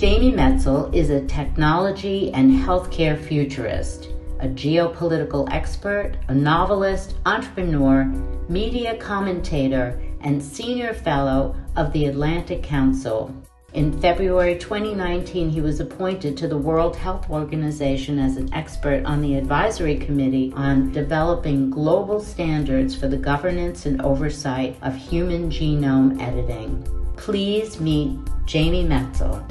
Jamie Metzl is a technology and healthcare futurist, a geopolitical expert, a novelist, entrepreneur, media commentator, and senior fellow of the Atlantic Council. In February 2019, he was appointed to the World Health Organization as an expert on the advisory committee on developing global standards for the governance and oversight of human genome editing. Please meet Jamie Metzl.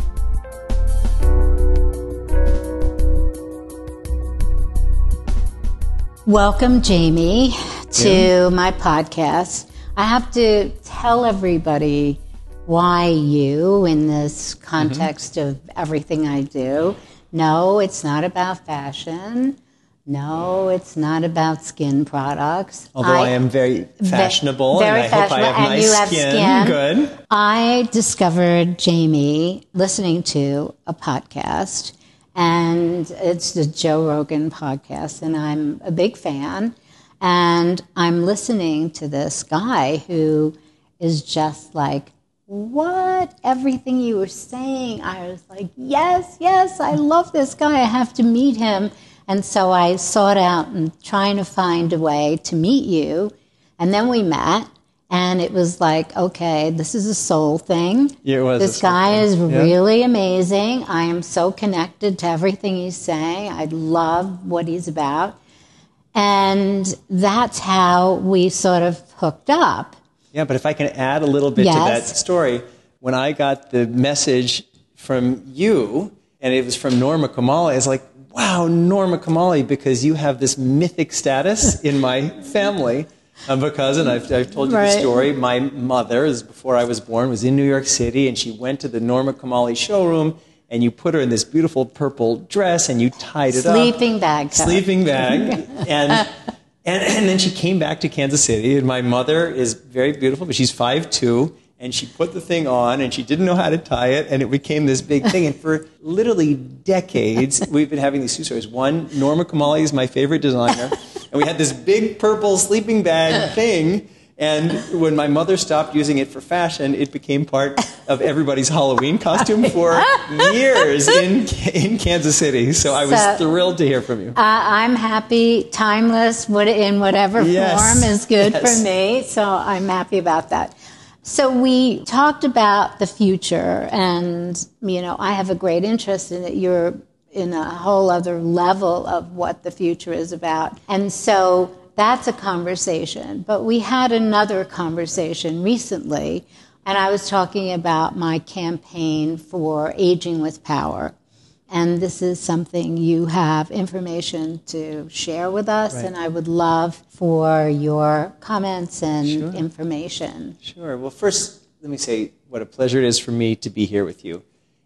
Welcome, Jamie, to yeah. my podcast. I have to tell everybody why you in this context mm-hmm. of everything I do. No, it's not about fashion. No, it's not about skin products. Although I, I am very fashionable very and I hope I have nice have skin. skin. Good. I discovered Jamie listening to a podcast, and it's the Joe Rogan podcast, and I'm a big fan. And I'm listening to this guy who is just like what? Everything you were saying. I was like yes yes i love this guy. I have to meet him. And so i sought out and trying to find a way to meet you. And then we met and it was like okay this is a soul thing it was this guy thing. is yeah. really amazing i am so connected to everything he's saying i love what he's about and that's how we sort of hooked up yeah, but if I can add a little bit yes. to that story, when I got the message from you, and it was from Norma Kamali, it's like, wow, Norma Kamali, because you have this mythic status in my family. Um, because, and I've, I've told you right. the story, my mother, is before I was born, was in New York City, and she went to the Norma Kamali showroom, and you put her in this beautiful purple dress, and you tied it Sleeping up. Sleeping bag. Sleeping bag. and and, and then she came back to Kansas City, and my mother is very beautiful, but she's 5'2", and she put the thing on, and she didn't know how to tie it, and it became this big thing. And for literally decades, we've been having these two stories. One, Norma Kamali is my favorite designer, and we had this big purple sleeping bag thing and when my mother stopped using it for fashion, it became part of everybody's Halloween costume for years in, in Kansas City. So I was so, thrilled to hear from you. Uh, I'm happy, timeless, in whatever yes. form is good yes. for me. So I'm happy about that. So we talked about the future, and you know, I have a great interest in it. You're in a whole other level of what the future is about, and so that's a conversation. But we had another conversation recently, and I was talking about my campaign for Aging with Power. And this is something you have information to share with us, right. and I would love for your comments and sure. information. Sure. Well, first, let me say what a pleasure it is for me to be here with you.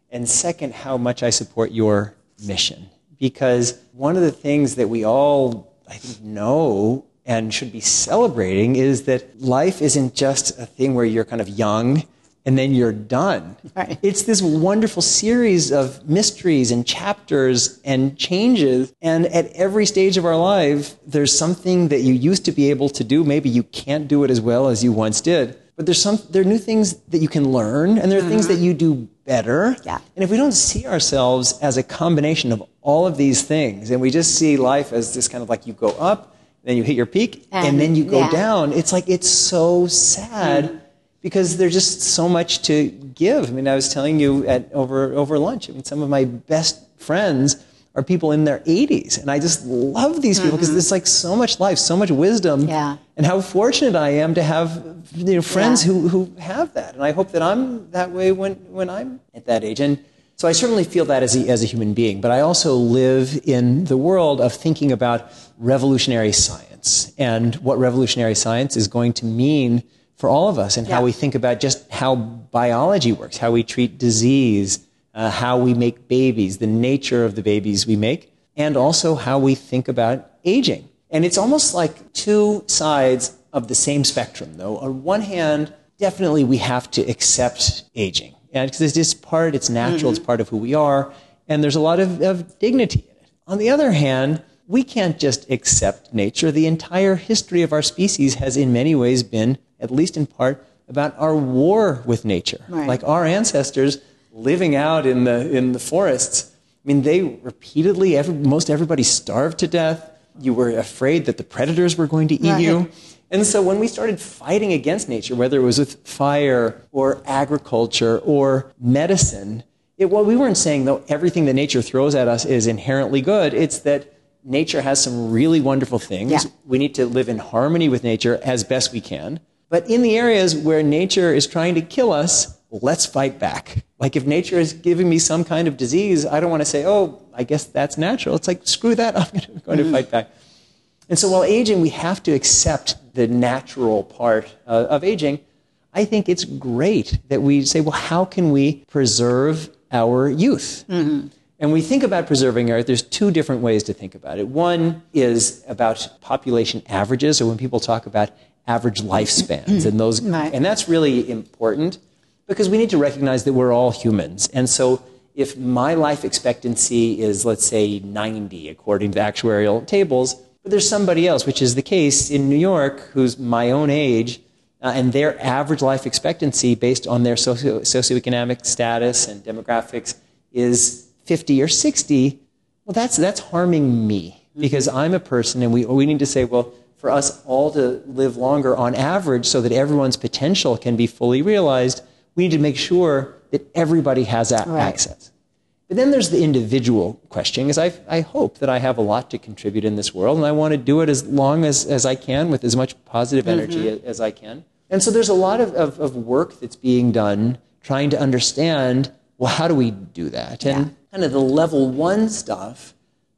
And second, how much I support your mission. Because one of the things that we all I think, know and should be celebrating is that life isn't just a thing where you're kind of young and then you're done. Right. It's this wonderful series of mysteries and chapters and changes. And at every stage of our life, there's something that you used to be able to do. Maybe you can't do it as well as you once did. But there's some, there are new things that you can learn, and there are mm-hmm. things that you do better. Yeah. And if we don't see ourselves as a combination of all of these things, and we just see life as this kind of like you go up, then you hit your peak, and, and then you go yeah. down, it's like it's so sad. Mm-hmm. Because there's just so much to give. I mean, I was telling you at over over lunch. I mean, some of my best friends are people in their 80s. And I just love these people because mm-hmm. there's like so much life, so much wisdom. Yeah. And how fortunate I am to have you know, friends yeah. who, who have that. And I hope that I'm that way when, when I'm at that age. And so I certainly feel that as a, as a human being. But I also live in the world of thinking about revolutionary science and what revolutionary science is going to mean for all of us and yeah. how we think about just how biology works, how we treat disease, uh, how we make babies, the nature of the babies we make, and also how we think about aging. And it's almost like two sides of the same spectrum, though. On one hand, definitely we have to accept aging. And because it's just part, it's natural, mm-hmm. it's part of who we are, and there's a lot of, of dignity in it. On the other hand, we can't just accept nature. The entire history of our species has, in many ways, been, at least in part, about our war with nature. Right. Like our ancestors living out in the, in the forests, I mean, they repeatedly, every, most everybody starved to death. You were afraid that the predators were going to eat right. you. And so when we started fighting against nature, whether it was with fire or agriculture or medicine, it, well, we weren't saying, though, everything that nature throws at us is inherently good. It's that nature has some really wonderful things. Yeah. We need to live in harmony with nature as best we can. But in the areas where nature is trying to kill us, let's fight back. Like if nature is giving me some kind of disease, I don't want to say, oh, I guess that's natural. It's like, screw that, I'm going to, fight back. And so while aging, we have to accept the natural part uh, of aging. I think it's great that we say, well, how can we preserve our youth? Mm-hmm. And we think about preserving our youth, there's two different ways to think about it. One is about population averages, or when people talk about average lifespans, and those, right. and that's really important because we need to recognize that we're all humans. And so if my life expectancy is, let's say, 90, according to actuarial tables, but there's somebody else, which is the case in New York, who's my own age, uh, and their average life expectancy based on their socio- socioeconomic status and demographics is 50 or 60, well, that's, that's harming me because I'm a person, and we, we need to say, well, for us all to live longer on average so that everyone's potential can be fully realized, we need to make sure that everybody has that right. access. But then there's the individual question, because I, I hope that I have a lot to contribute in this world, and I want to do it as long as, as I can with as much positive energy mm-hmm. as I can. And so there's a lot of, of, of, work that's being done trying to understand, well, how do we do that? And yeah. kind of the level one stuff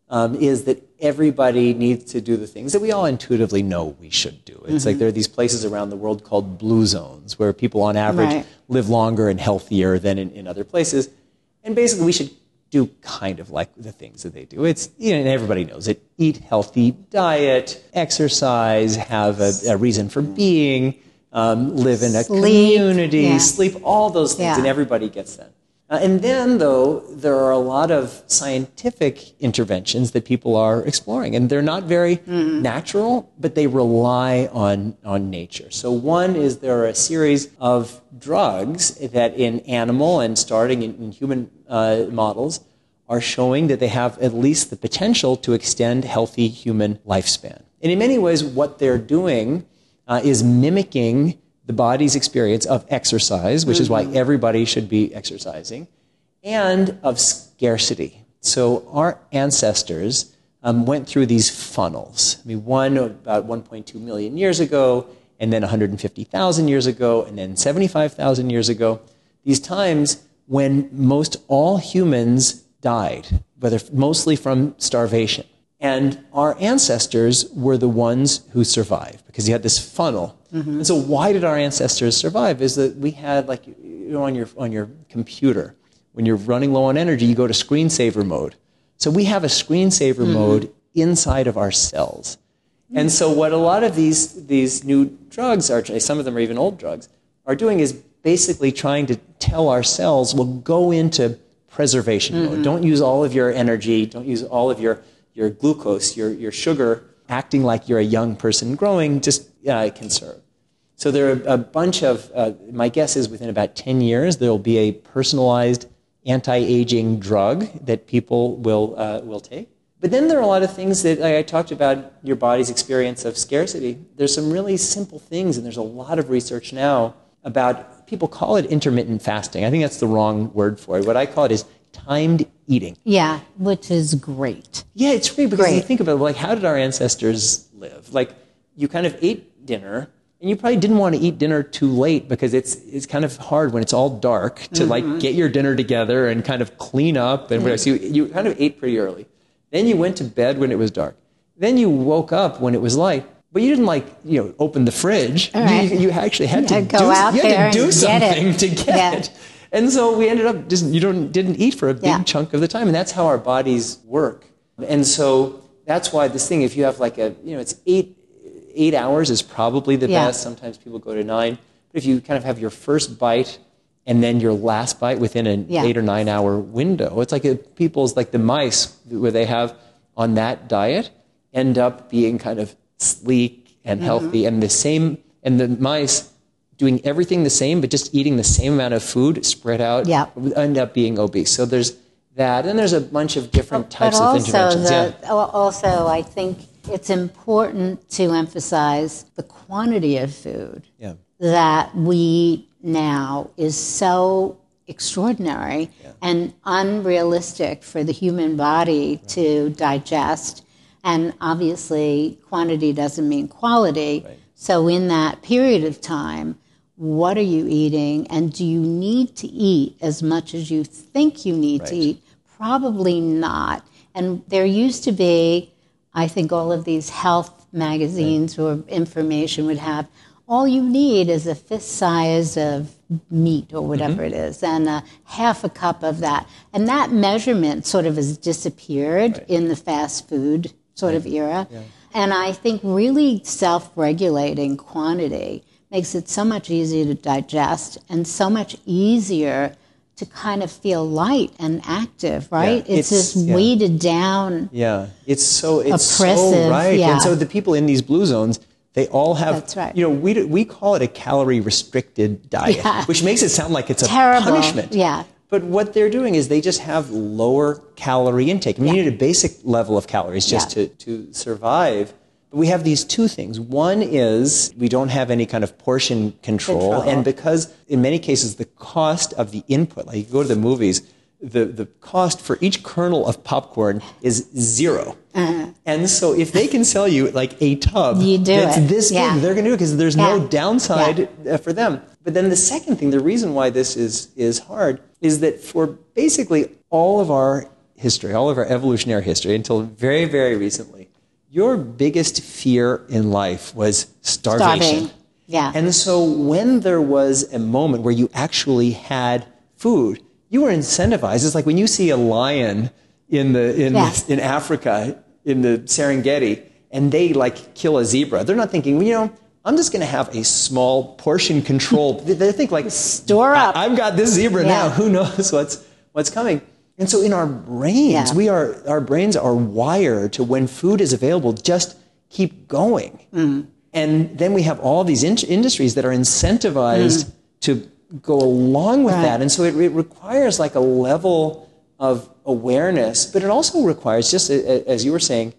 um, is that everybody needs to do the things that we all intuitively know we should do. It's mm-hmm. like there are these places around the world called blue zones where people on average right. live longer and healthier than in, in other places. And basically, we should do kind of like the things that they do. It's, you know, and everybody knows it. Eat healthy diet, exercise, have a, a reason for being, um, live in a sleep, community, yeah. sleep, all those things, yeah. and everybody gets that. Uh, and then, though, there are a lot of scientific interventions that people are exploring, and they're not very mm. natural, but they rely on, on nature. So, one is there are a series of drugs that in animal and starting in, in human uh, models are showing that they have at least the potential to extend healthy human lifespan. And in many ways, what they're doing uh, is mimicking the body's experience of exercise, which mm-hmm. is why mm-hmm. everybody should be exercising, and of scarcity. So our ancestors um, went through these funnels. I mean, one about 1.2 million years ago, and then 150,000 years ago, and then 75,000 years ago. These times when most all humans died, whether mostly from starvation. And our ancestors were the ones who survived because you had this funnel. Mm-hmm. And so, why did our ancestors survive? Is that we had, like, you know, on your, on your computer, when you're running low on energy, you go to screensaver mode. So, we have a screensaver mm-hmm. mode inside of our cells. Mm-hmm. And so, what a lot of these, these new drugs are, some of them are even old drugs, are doing is basically trying to tell our cells, well, go into preservation mode. Mm-hmm. Don't use all of your energy, don't use all of your your glucose, your, your sugar, acting like you're a young person growing, just uh, conserve. So there are a bunch of, uh, my guess is within about 10 years, there will be a personalized anti aging drug that people will, uh, will take. But then there are a lot of things that like I talked about your body's experience of scarcity. There's some really simple things, and there's a lot of research now about people call it intermittent fasting. I think that's the wrong word for it. What I call it is timed eating. Yeah, which is great. Yeah, it's great because great. you think about it, like how did our ancestors live? Like you kind of ate dinner and you probably didn't want to eat dinner too late because it's it's kind of hard when it's all dark to mm-hmm. like get your dinner together and kind of clean up and whatever. So you, you kind of ate pretty early. Then you went to bed when it was dark. Then you woke up when it was light. But you didn't like, you know, open the fridge. Right. You, you, actually had you to go do, out you had to do something it. to get yeah. it. And so we ended up just you don't didn't eat for a big yeah. chunk of the time, and that's how our bodies work. And so that's why this thing, if you have like a you know, it's eight eight hours is probably the yeah. best. Sometimes people go to nine, but if you kind of have your first bite and then your last bite within an yeah. eight or nine hour window, it's like people's like the mice where they have on that diet end up being kind of sleek and mm-hmm. healthy, mm-hmm. and the same and the mice doing everything the same, but just eating the same amount of food spread out, yeah. end up being obese. So there's that, and there's a bunch of different types but of interventions. The, yeah. Also, I think it's important to emphasize the quantity of food yeah. that we eat now is so extraordinary yeah. and unrealistic for the human body right. to digest. And obviously, quantity doesn't mean quality. Right. So, in that period of time, what are you eating? And do you need to eat as much as you think you need right. to eat? Probably not. And there used to be, I think, all of these health magazines or information would have all you need is a fist size of meat or whatever mm-hmm. it is and a half a cup of that and that measurement sort of has disappeared right. in the fast food sort right. of era yeah. and i think really self-regulating quantity makes it so much easier to digest and so much easier to kind of feel light and active, right? Yeah, it's, it's, this yeah. weighted down. Yeah, it's so it's oppressive. So right, yeah. and so the people in these blue zones, they all have, That's right. you know, we, we call it a calorie restricted diet, Yeah. which makes it sound like it's a Terrible. punishment. Yeah. But what they're doing is they just have lower calorie intake. I mean, you need a basic level of calories just to, to survive. We have these two things. One is we don't have any kind of portion control. Control. And because in many cases the cost of the input, like you go to the movies, the, the cost for each kernel of popcorn is 0 Uh-huh. And so if they can sell you like a tub You do that's it. this Yeah. big, they're going to do it because there's Yeah. no downside Yeah. uh, for them. But then the second thing, the reason why this is, is hard is that for basically all of our history, all of our evolutionary history until very, very recently, your biggest fear in life was starvation. Starving. Yeah. And so when there was a moment where you actually had food, you were incentivized. It's like when you see a lion in the in Yes. in Africa in the Serengeti and they like kill a zebra. They're not thinking, you know, I'm just going to have a small portion control. they think like Store up. I, have got this zebra Yeah. now. Who knows what's what's coming? And so in our brains, Yeah. we are our brains are wired to when food is available, just keep going. Mm-hmm. And then we have all these in- industries that are incentivized to go along with Mm. Right. that. And so it, it requires like a level of awareness, but it also requires, just a- a- as you were saying,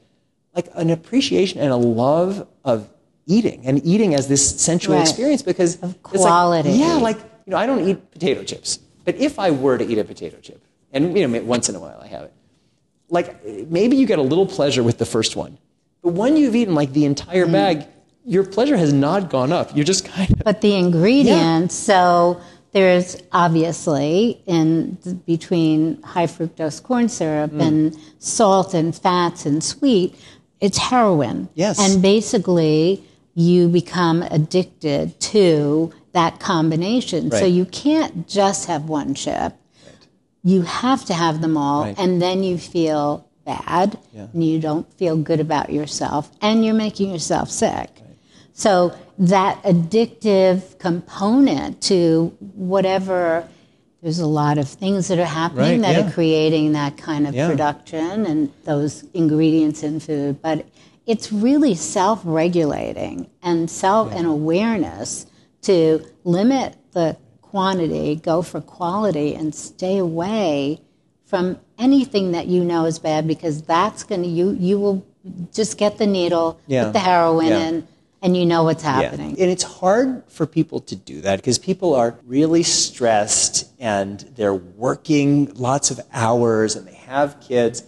like an appreciation and a love of eating and eating as this sensual Right. experience because Of it's like- quality. yeah, like you know, I don't eat potato chips, but if I were to eat a potato chip, and you know, once in a while I have it, like maybe you get a little pleasure with the first one, but when you've eaten like the entire bag, your pleasure has not gone up. You're just kind of But the ingredients, so there's obviously in between high fructose corn syrup Mm. and salt and fats and sweet, it's heroin. Yes. And basically, you become addicted to that combination. So you can't just have one chip. You have to have them all, Right. and then you feel bad, Yeah. and you don't feel good about yourself, and you're making yourself sick. So that addictive component to whatever, there's a lot of things that are happening Right, that yeah. are creating that kind of Yeah. production and those ingredients in food. But it's really self-regulating and self and awareness to limit the quantity, go for quality, and stay away from anything that you know is bad because that's going to you you will just get the needle, Yeah. put the heroin Yeah. in, and you know what's happening. Yeah. And it's hard for people to do that because people are really stressed and they're working lots of hours and they have kids.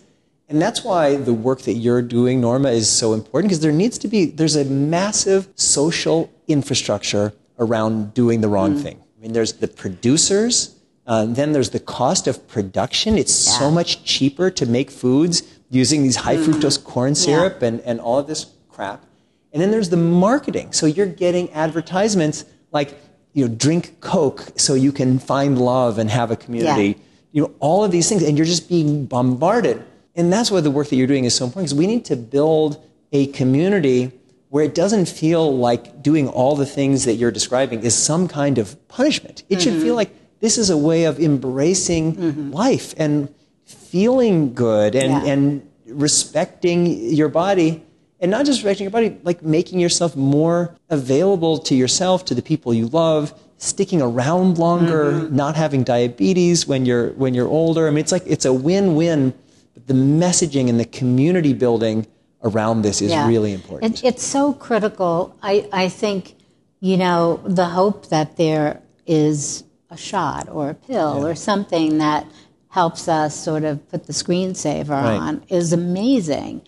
And that's why the work that you're doing, Norma, is so important because there needs to be, there's a massive social infrastructure around doing the wrong mm. thing. I mean, there's the producers, um, then there's the cost of production. It's so much cheaper to make foods using these high fructose corn syrup and, and all of this crap. And then there's the marketing. So you're getting advertisements like, you know, drink Coke so you can find love and have a community. You know, all of these things. And you're just being bombarded. And that's why the work that you're doing is so important because we need to build a community where it doesn't feel like doing all the things that you're describing is some kind of punishment. It should feel like this is a way of embracing life and feeling good and, Yeah. and respecting your body and not just respecting your body, like making yourself more available to yourself, to the people you love, sticking around longer, mm-hmm. not having diabetes when you're when you're older. I mean, it's like it's a win-win. But the messaging and the community building around this is yeah. really important. It, it's so critical. I, I think, you know, the hope that there is a shot or a pill yeah. or something that helps us sort of put the screensaver right. on is amazing.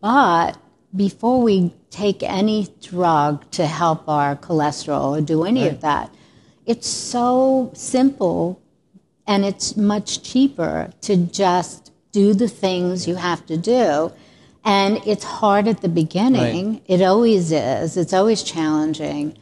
But before we take any drug to help our cholesterol or do any right. of that, it's so simple and it's much cheaper to just do the things you have to do. And it's hard at the beginning. Right. It always is. It's always challenging.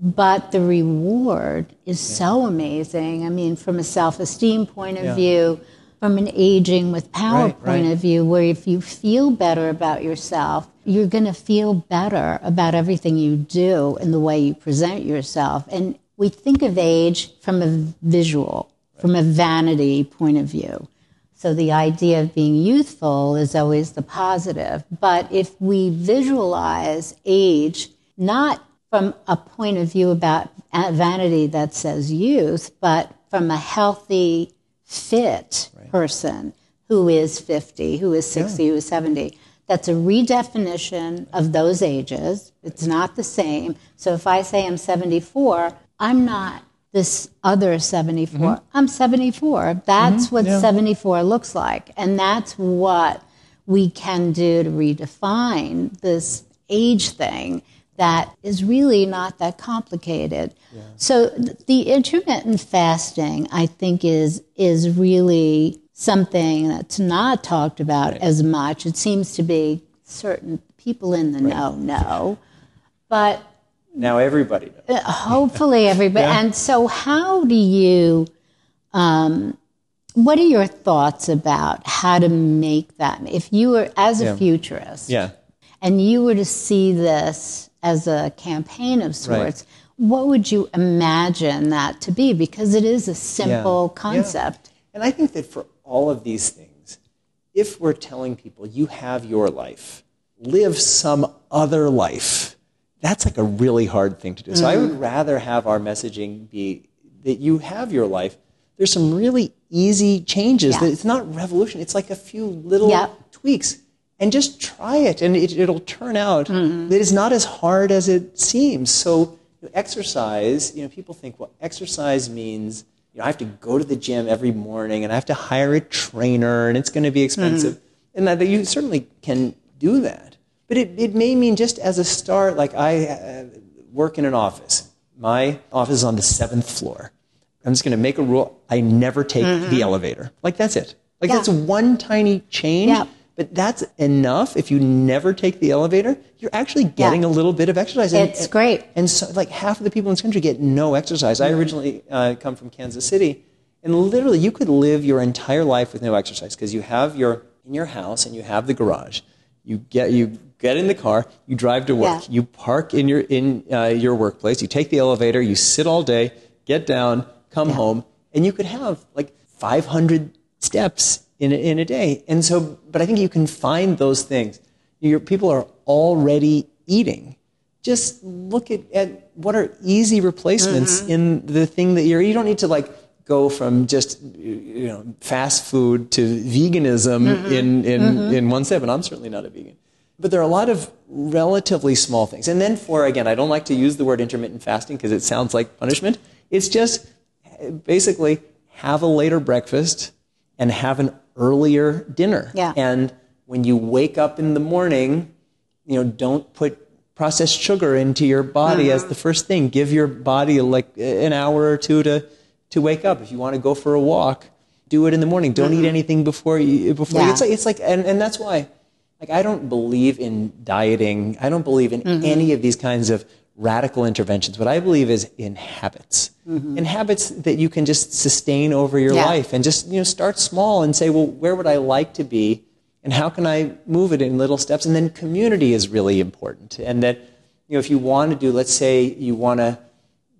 But the reward is yeah. so amazing. I mean, from a self esteem point of yeah. view, from an aging with power right, point right. of view, where if you feel better about yourself, you're going to feel better about everything you do and the way you present yourself. And we think of age from a visual, from a vanity point of view. So the idea of being youthful is always the positive. But if we visualize age, not from a point of view about vanity that says youth, but from a healthy fit right. person who is 50, who is 60, yeah. who is 70. That's a redefinition of those ages. It's not the same. So if I say I'm 74, I'm not this other 74. Mm-hmm. I'm 74. That's mm-hmm. what yeah. 74 looks like. And that's what we can do to redefine this age thing that is really not that complicated. Yeah. So the intermittent fasting, I think, is is really something that's not talked about right. as much. It seems to be certain people in the right. know know, but now everybody knows. Uh, hopefully, everybody. yeah. And so, how do you? Um, what are your thoughts about how to make that? If you were as a yeah. futurist, yeah. and you were to see this as a campaign of sorts, right. what would you imagine that to be? Because it is a simple yeah. concept. And I think that for all of these things, if we're telling people you have your life, live some other life, that's like a really hard thing to do. Mm-hmm. So I would mm-hmm. rather have our messaging be that you have your life. There's some really easy changes. Yeah. It's not revolution. It's like a few little yep. tweaks and just try it, and it, will turn out mm-hmm. that it's not as hard as it seems. So, you know, exercise, you know, people think, well, exercise means you know, I have to go to the gym every morning, and I have to hire a trainer, and it's going to be expensive. Mm-hmm. And that you certainly can do that, but it, it may mean just as a start, like I uh, work in an office. My office is on the seventh floor. I'm just going to make a rule: I never take mm-hmm. the elevator. Like that's it. Like yeah. that's one tiny change. Yeah but that's enough. If you never take the elevator, you're actually getting yeah. a little bit of exercise. And, it's great. And so, like half of the people in this country get no exercise. I originally uh, come from Kansas City, and literally, you could live your entire life with no exercise because you have your in your house and you have the garage. You get you get in the car, you drive to work, yeah. you park in your in uh, your workplace, you take the elevator, you sit all day, get down, come yeah. home, and you could have like 500 steps in a, in a day. And so, but I think you can find those things. Your people are already eating. Just look at, at what are easy replacements mm-hmm. in the thing that you're. You don't need to like go from just you know fast food to veganism mm-hmm. in in, mm-hmm. in one step. And I'm certainly not a vegan. But there are a lot of relatively small things. And then for again, I don't like to use the word intermittent fasting because it sounds like punishment. It's just basically have a later breakfast and have an earlier dinner. Yeah. And when you wake up in the morning, you know, don't put processed sugar into your body mm-hmm. as the first thing. Give your body like an hour or two to to wake up. If you want to go for a walk, do it in the morning. Don't mm-hmm. eat anything before you before yeah. you. It's like it's like and, and that's why like I don't believe in dieting. I don't believe in mm-hmm. any of these kinds of radical interventions. What I believe is in habits, mm-hmm. in habits that you can just sustain over your yeah. life, and just you know start small and say, well, where would I like to be, and how can I move it in little steps? And then community is really important, and that you know if you want to do, let's say you want to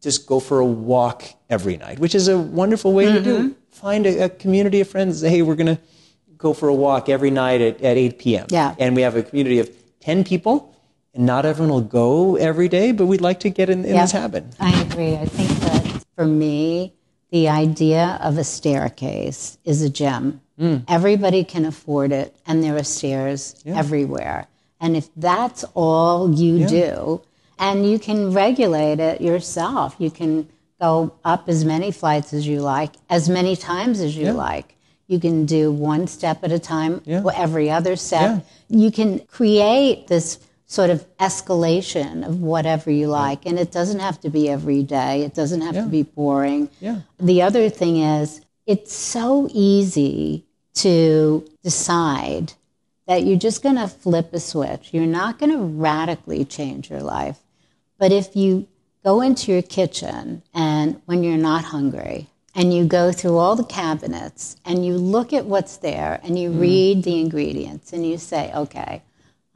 just go for a walk every night, which is a wonderful way mm-hmm. to do. Mm-hmm. Find a, a community of friends. Say, hey, we're going to go for a walk every night at, at 8 p.m. Yeah. And we have a community of 10 people, and not everyone will go every day, but we'd like to get in, in Yeah. this habit. I agree. I think that for me, the idea of a staircase is a gem. Mm. Everybody can afford it, and there are stairs everywhere. And if that's all you do, and you can regulate it yourself, you can go up as many flights as you like, as many times as you like. You can do one step at a time, Yeah. or every other step. Yeah. You can create this sort of escalation of whatever you like. And it doesn't have to be every day, it doesn't have Yeah. to be boring. Yeah. The other thing is, it's so easy to decide that you're just going to flip a switch. You're not going to radically change your life. But if you go into your kitchen and when you're not hungry, and you go through all the cabinets and you look at what's there and you mm. read the ingredients and you say, okay,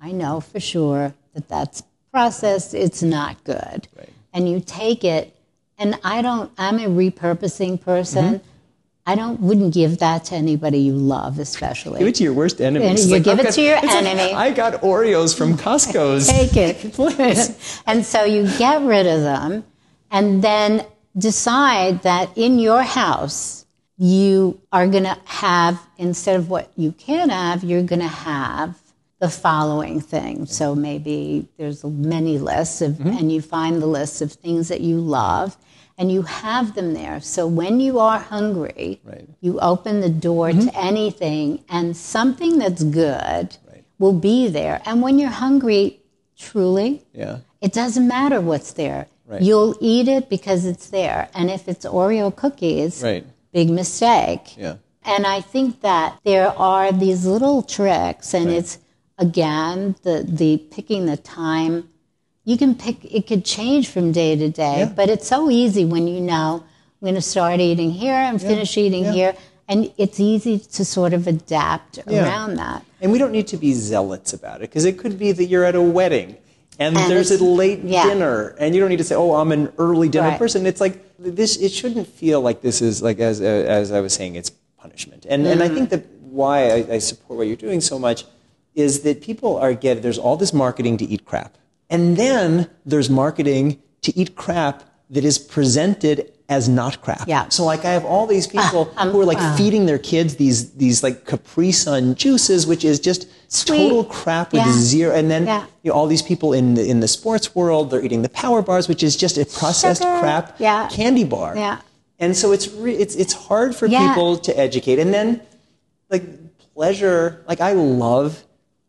I know for sure that that's processed, it's not good. And you take it, and I don't, I'm a repurposing person. Mm-hmm. I don't, wouldn't give that to anybody you love, especially. Give it to your worst enemy. You give I've it to your it's like, enemy. I got Oreos from Costco's. take it. and so you get rid of them and then decide that in your house, you are going to have, instead of what you can have, you're going to have the following thing. So maybe there's many lists of, mm-hmm. and you find the list of things that you love and you have them there. So when you are hungry, Right. you open the door to mm-hmm. anything and something that's good will be there. And when you're hungry, truly, Yeah. it doesn't matter what's there. Right. You'll eat it because it's there. And if it's Oreo cookies, Right. big mistake. Yeah. And I think that there are these little tricks, and it's again the the picking the time. You can pick; it could change from day to day, Yeah. but it's so easy when you know I'm going to start eating here and finish eating yeah. here, and it's easy to sort of adapt Yeah. around that. And we don't need to be zealots about it because it could be that you're at a wedding and, And there's a late yeah. dinner and you don't need to say, "Oh, I'm an early dinner Right. person." It's like this. It shouldn't feel like this is like as as I was saying, it's punishment. And and I think that why I, I support what you're doing so much is that people are get there's all this marketing to eat crap, and then there's marketing to eat crap that is presented as not crap. Yeah. So like I have all these people um, who are like feeding their kids these these like Capri Sun juices, which is just Sweet. total crap with Yeah. zero. And then Yeah. you know, all these people in the in the sports world, they're eating the power bars, which is just a processed Sugar. crap Yeah. candy bar. Yeah. And so it's re- it's it's hard for people to educate. And then like pleasure, like I love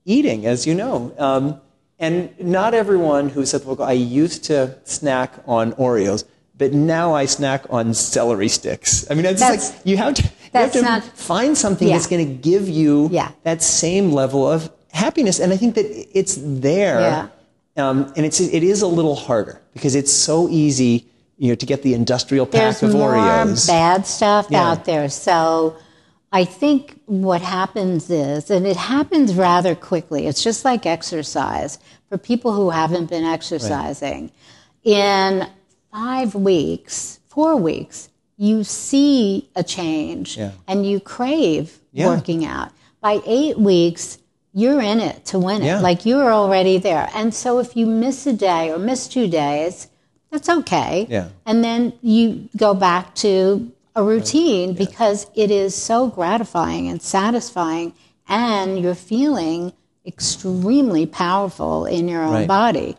eating, as you know. Um, and not everyone who said, "Look, I used to snack on Oreos." But now I snack on celery sticks. I mean, it's That's- like you have to, you have to not- find something Yeah. that's going to give you Yeah. that same level of happiness. And I think that it's there. Yeah. Um, and it's, it is a little harder because it's so easy, you know, to get the industrial pack There's of more Oreos. bad stuff Yeah. out there. So I think what happens is, and it happens rather quickly, it's just like exercise for people who haven't been exercising. In five weeks, four weeks, you see a change Yeah. and you crave Yeah. working out. By eight weeks, you're in it to win it. Yeah. Like you're already there. And so if you miss a day or miss two days, that's okay. Yeah. And then you go back to a routine because it is so gratifying and satisfying, and you're feeling extremely powerful in your own Right. body.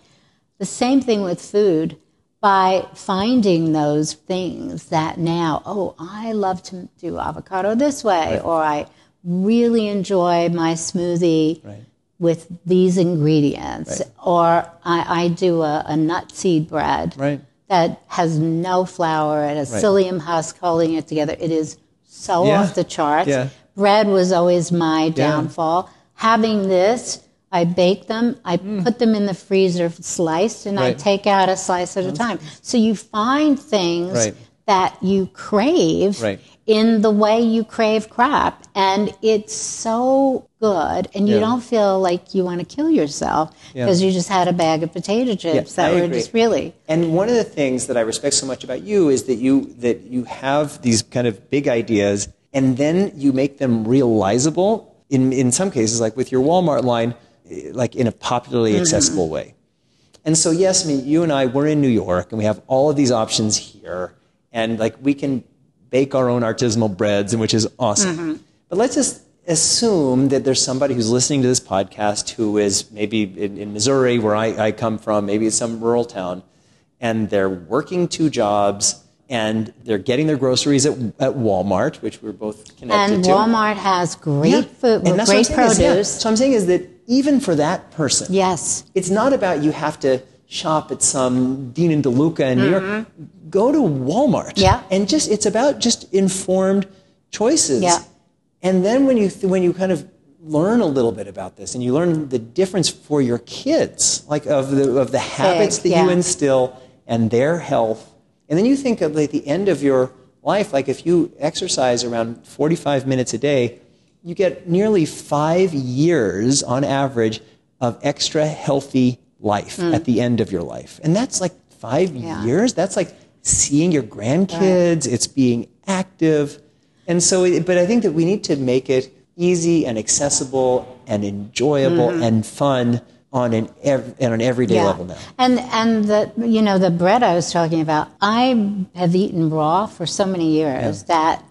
The same thing with food. By finding those things that now, oh, I love to do avocado this way, or I really enjoy my smoothie Right. with these ingredients, or I, I do a, a nut seed bread Right. that has no flour and a Right. psyllium husk holding it together. It is so Yeah. off the charts. Yeah. Bread was always my downfall. Having this, I bake them, I put them in the freezer sliced, and I Mm. Take out a slice at a time. So you find things Right. that you crave Right. in the way you crave crap. And it's so good, and you Yeah. don't feel like you want to kill yourself Yeah. because you just had a bag of potato chips that I were agree. just really. And one of the things that I respect so much about you is that you that you have these kind of big ideas, and then you make them realizable. In in some cases, like with your Walmart line, like in a popularly mm-hmm. accessible way. And so, yes, I mean, you and I, we're in New York and we have all of these options here. And like we can bake our own artisanal breads, and which is awesome. Mm-hmm. But let's just assume that there's somebody who's listening to this podcast who is maybe in, in Missouri, where I, I, come from, maybe it's some rural town, and they're working two jobs and they're getting their groceries at, at Walmart, which we're both connected and to. And Walmart has great yeah. food, and great produce. Is, yeah. So I'm saying is that even for that person, yes, it's not about you have to shop at some Dean and DeLuca in mm-hmm. New York. Mm-hmm. Go to Walmart. Yeah. And just it's about just informed choices. Yeah. And then when you when you kind of learn a little bit about this and you learn the difference for your kids, like of the of the habits Big, that yeah. you instill and their health, and then you think of like the end of your life, like if you exercise around 45 minutes a day, you get nearly five years on average of extra healthy life mm. at the end of your life. And that's like five yeah. years. That's like seeing your grandkids, right. it's being active. And so, but I think that we need to make it easy and accessible and enjoyable mm-hmm. and fun on an ev- on an everyday yeah. level now. And and the you know the bread I was talking about, I have eaten raw for so many years yeah. that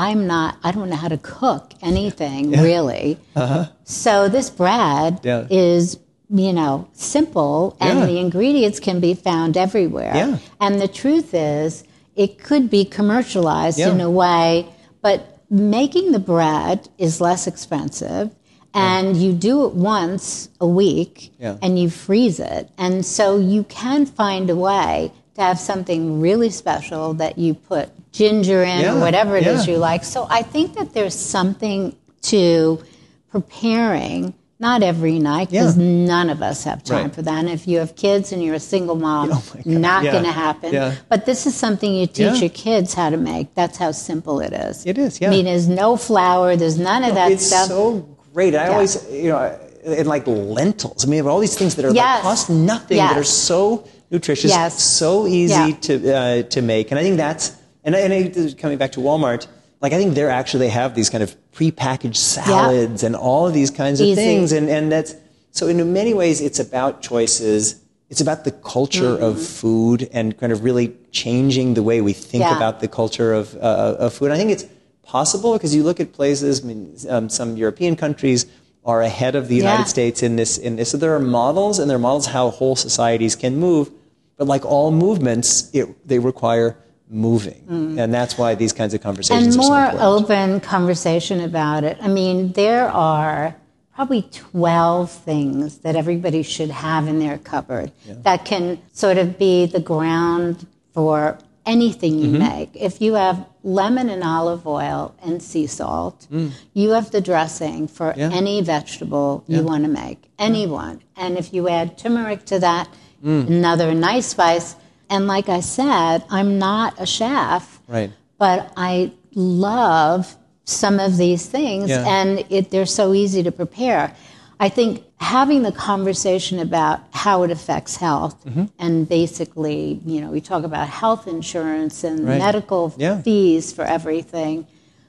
I'm not I don't know how to cook anything yeah. really. Uh-huh. So this bread is you know, simple and yeah. the ingredients can be found everywhere. Yeah. And the truth is, it could be commercialized yeah. in a way, but making the bread is less expensive and yeah. you do it once a week and you freeze it. And so you can find a way to have something really special that you put ginger in or whatever it is you like. So I think that there's something to preparing not every night, because yeah. none of us have time right. for that. And if you have kids and you're a single mom, oh not yeah. going to happen. Yeah. But this is something you teach your kids how to make. That's how simple it is. It is, yeah. I mean, there's no flour, there's none of that it's stuff. It's so great. I always, you know, and like lentils. I mean, all these things that are yes. like cost nothing, yes. that are so nutritious, yes. so easy to uh, to make. And I think that's, and, and coming back to Walmart, like I think they're actually they have these kind of prepackaged salads and all of these kinds of Easy. things, and and that's so in many ways it's about choices. It's about the culture mm-hmm. of food and kind of really changing the way we think yeah. about the culture of uh, of food. I think it's possible because you look at places. I mean, um, some European countries are ahead of the United yeah. States in this. In this, so there are models, and there are models how whole societies can move. But like all movements, it, they require moving. Mm. And that's why these kinds of conversations and more so open conversation about it. I mean, there are probably 12 things that everybody should have in their cupboard yeah. that can sort of be the ground for anything you mm-hmm. make. If you have lemon and olive oil and sea salt, mm. you have the dressing for yeah. any vegetable yeah. you want to make, anyone. And if you add turmeric to that, mm. another nice spice, and like I said, I'm not a chef. Right. But I love some of these things, yeah. and it, they're so easy to prepare. I think having the conversation about how it affects health, mm-hmm. and basically, you know, we talk about health insurance and right. medical yeah. fees for everything,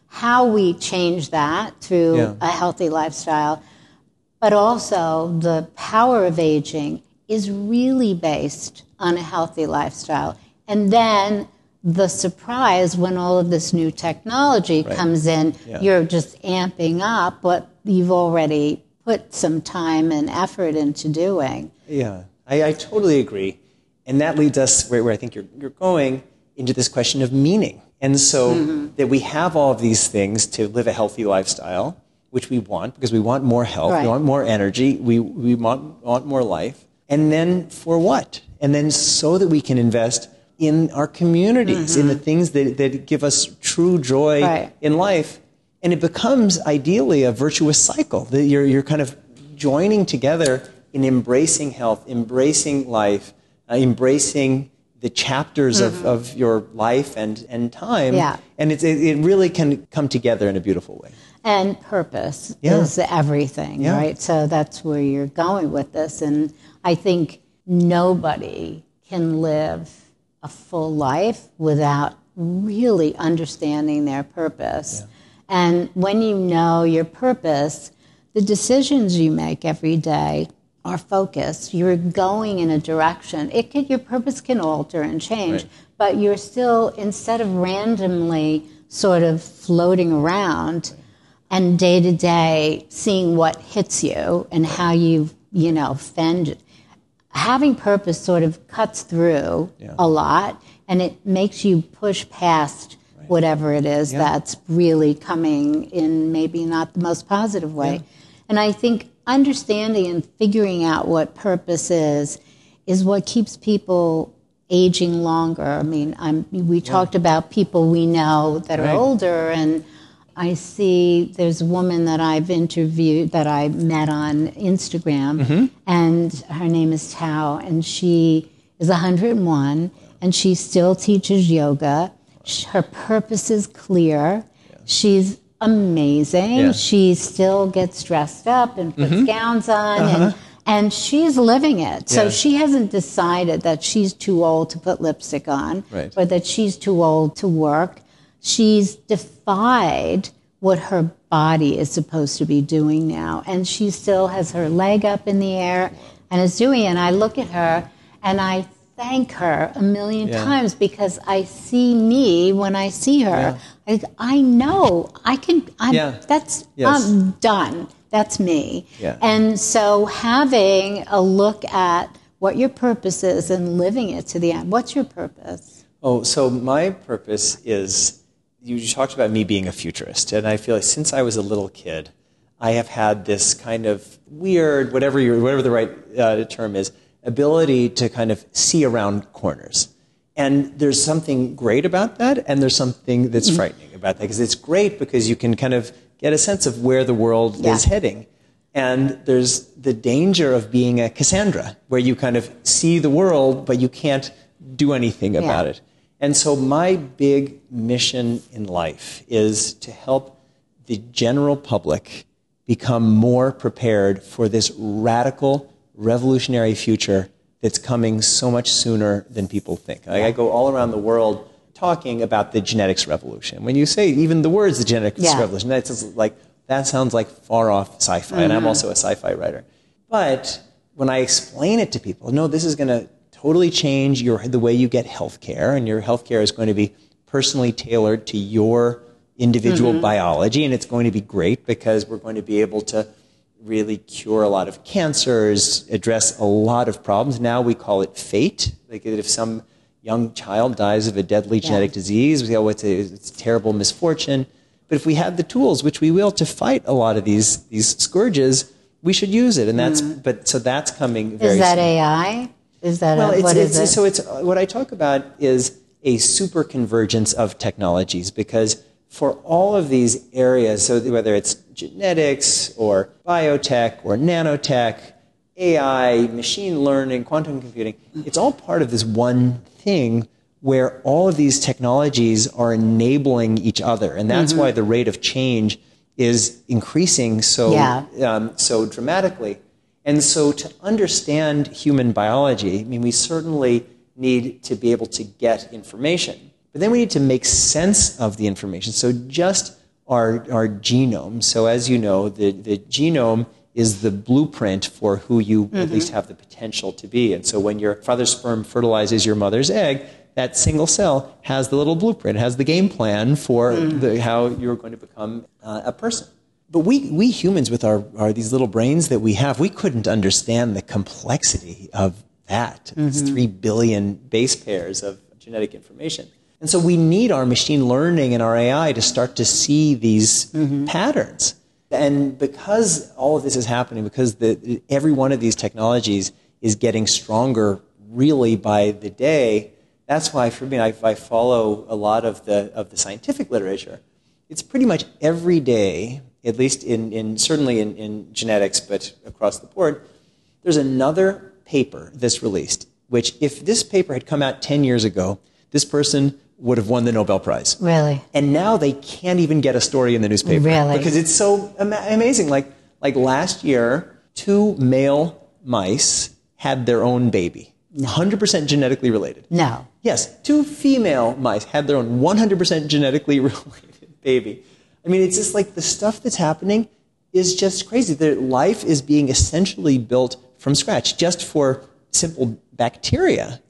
how we change that through yeah. a healthy lifestyle, but also the power of aging is really based on a healthy lifestyle. And then the surprise when all of this new technology right. comes in, yeah. you're just amping up what you've already put some time and effort into doing. Yeah, I, I totally agree. And that leads us where, where I think you're, you're going into this question of meaning. And so mm-hmm. that we have all of these things to live a healthy lifestyle, which we want because we want more health, right. we want more energy, we, we want, want more life. And then for what? And then so that we can invest in our communities, mm-hmm. in the mm-hmm. things that, that give us true joy right. in life. And it becomes ideally a virtuous cycle that you're, you're kind of joining together in embracing health, embracing life, uh, embracing the chapters mm-hmm. of, of your life and, and time. Yeah. And it, it really can come together in a beautiful way. And purpose yeah. is everything, yeah. right? So that's where you're going with this. And I think nobody can live a full life without really understanding their purpose. Yeah. And when you know your purpose, the decisions you make every day are focused. You're going in a direction. It can, your purpose can alter and change, right. but you're still instead of randomly sort of floating around and day to day seeing what hits you and how you you know fend. Having purpose sort of cuts through yeah. a lot, and it makes you push past right. whatever it is yeah. that's really coming in maybe not the most positive way. Yeah. And I think understanding and figuring out what purpose is is what keeps people aging longer. I mean, I'm, we talked about people we know that right. are older, and I see there's a woman that I've interviewed that I met on Instagram, mm-hmm. and her name is Tao, and she is 101, and she still teaches yoga. Her purpose is clear. Yeah. She's amazing. Yeah. She still gets dressed up and puts mm-hmm. gowns on uh-huh. and and she's living it. So yeah. she hasn't decided that she's too old to put lipstick on right. or that she's too old to work. She's defied what her body is supposed to be doing now and she still has her leg up in the air and is doing it. And I look at her and I thank her a million yeah. times because I see me when I see her. Yeah. I, I know I can. I'm, yeah. That's yes. I'm done. That's me. Yeah. And so having a look at what your purpose is and living it to the end. What's your purpose? Oh, so my purpose is you talked about me being a futurist, and I feel like since I was a little kid, I have had this kind of weird, whatever you whatever the right uh, term is, ability to kind of see around corners. And there's something great about that, and there's something that's mm-hmm. frightening about that because it's great because you can kind of get a sense of where the world yeah. is heading. And there's the danger of being a Cassandra, where you kind of see the world, but you can't do anything about it. And so, my big mission in life is to help the general public become more prepared for this radical, revolutionary future that's coming so much sooner than people think. I, I go all around the world talking about the genetics revolution. When you say even the words the genetics yeah. revolution, that's like that sounds like far off sci-fi, mm-hmm. and I'm mm-hmm. also a sci-fi writer. But when I explain it to people, no, this is going to totally change your the way you get health care, and your health care is going to be personally tailored to your individual mm-hmm. biology, and it's going to be great because we're going to be able to really cure a lot of cancers, address a lot of problems. Now we call it fate. Like if some young child dies of a deadly yeah. genetic disease. We say, oh, it's a, it's a terrible misfortune. But if we have the tools, which we will, to fight a lot of these these scourges, we should use it. And that's mm. but so that's coming. Very is that soon. AI? Is that well? A, it's, what it's, is it? So it's what I talk about is a super convergence of technologies because for all of these areas, so whether it's genetics or biotech or nanotech, AI, machine learning, quantum computing, it's all part of this one thing where all of these technologies are enabling each other. And that's mm-hmm. why the rate of change is increasing so, yeah. um, so dramatically. And so to understand human biology, I mean, we certainly need to be able to get information. But then we need to make sense of the information. So just our, our genome. So as you know, the, the genome is the blueprint for who you mm-hmm. at least have the potential to be. And so when your father's sperm fertilizes your mother's egg, that single cell has the little blueprint, has the game plan for mm. the, how you're going to become uh, a person. But we, we humans, with our, our, these little brains that we have, we couldn't understand the complexity of that. Mm-hmm. It's three billion base pairs of genetic information. And so we need our machine learning and our AI to start to see these mm-hmm. patterns. And because all of this is happening, because the, every one of these technologies is getting stronger really by the day, that's why for me, I, I follow a lot of the, of the scientific literature. It's pretty much every day, at least in, in certainly in, in genetics, but across the board, there's another paper that's released, which if this paper had come out 10 years ago, this person would have won the Nobel Prize. Really? And now they can't even get a story in the newspaper. Really? Because it's so ama- amazing. Like, like last year, two male mice had their own baby. 100% genetically related. No. Yes, two female mice had their own 100% genetically related baby. I mean, it's just like the stuff that's happening is just crazy. That life is being essentially built from scratch just for simple bacteria.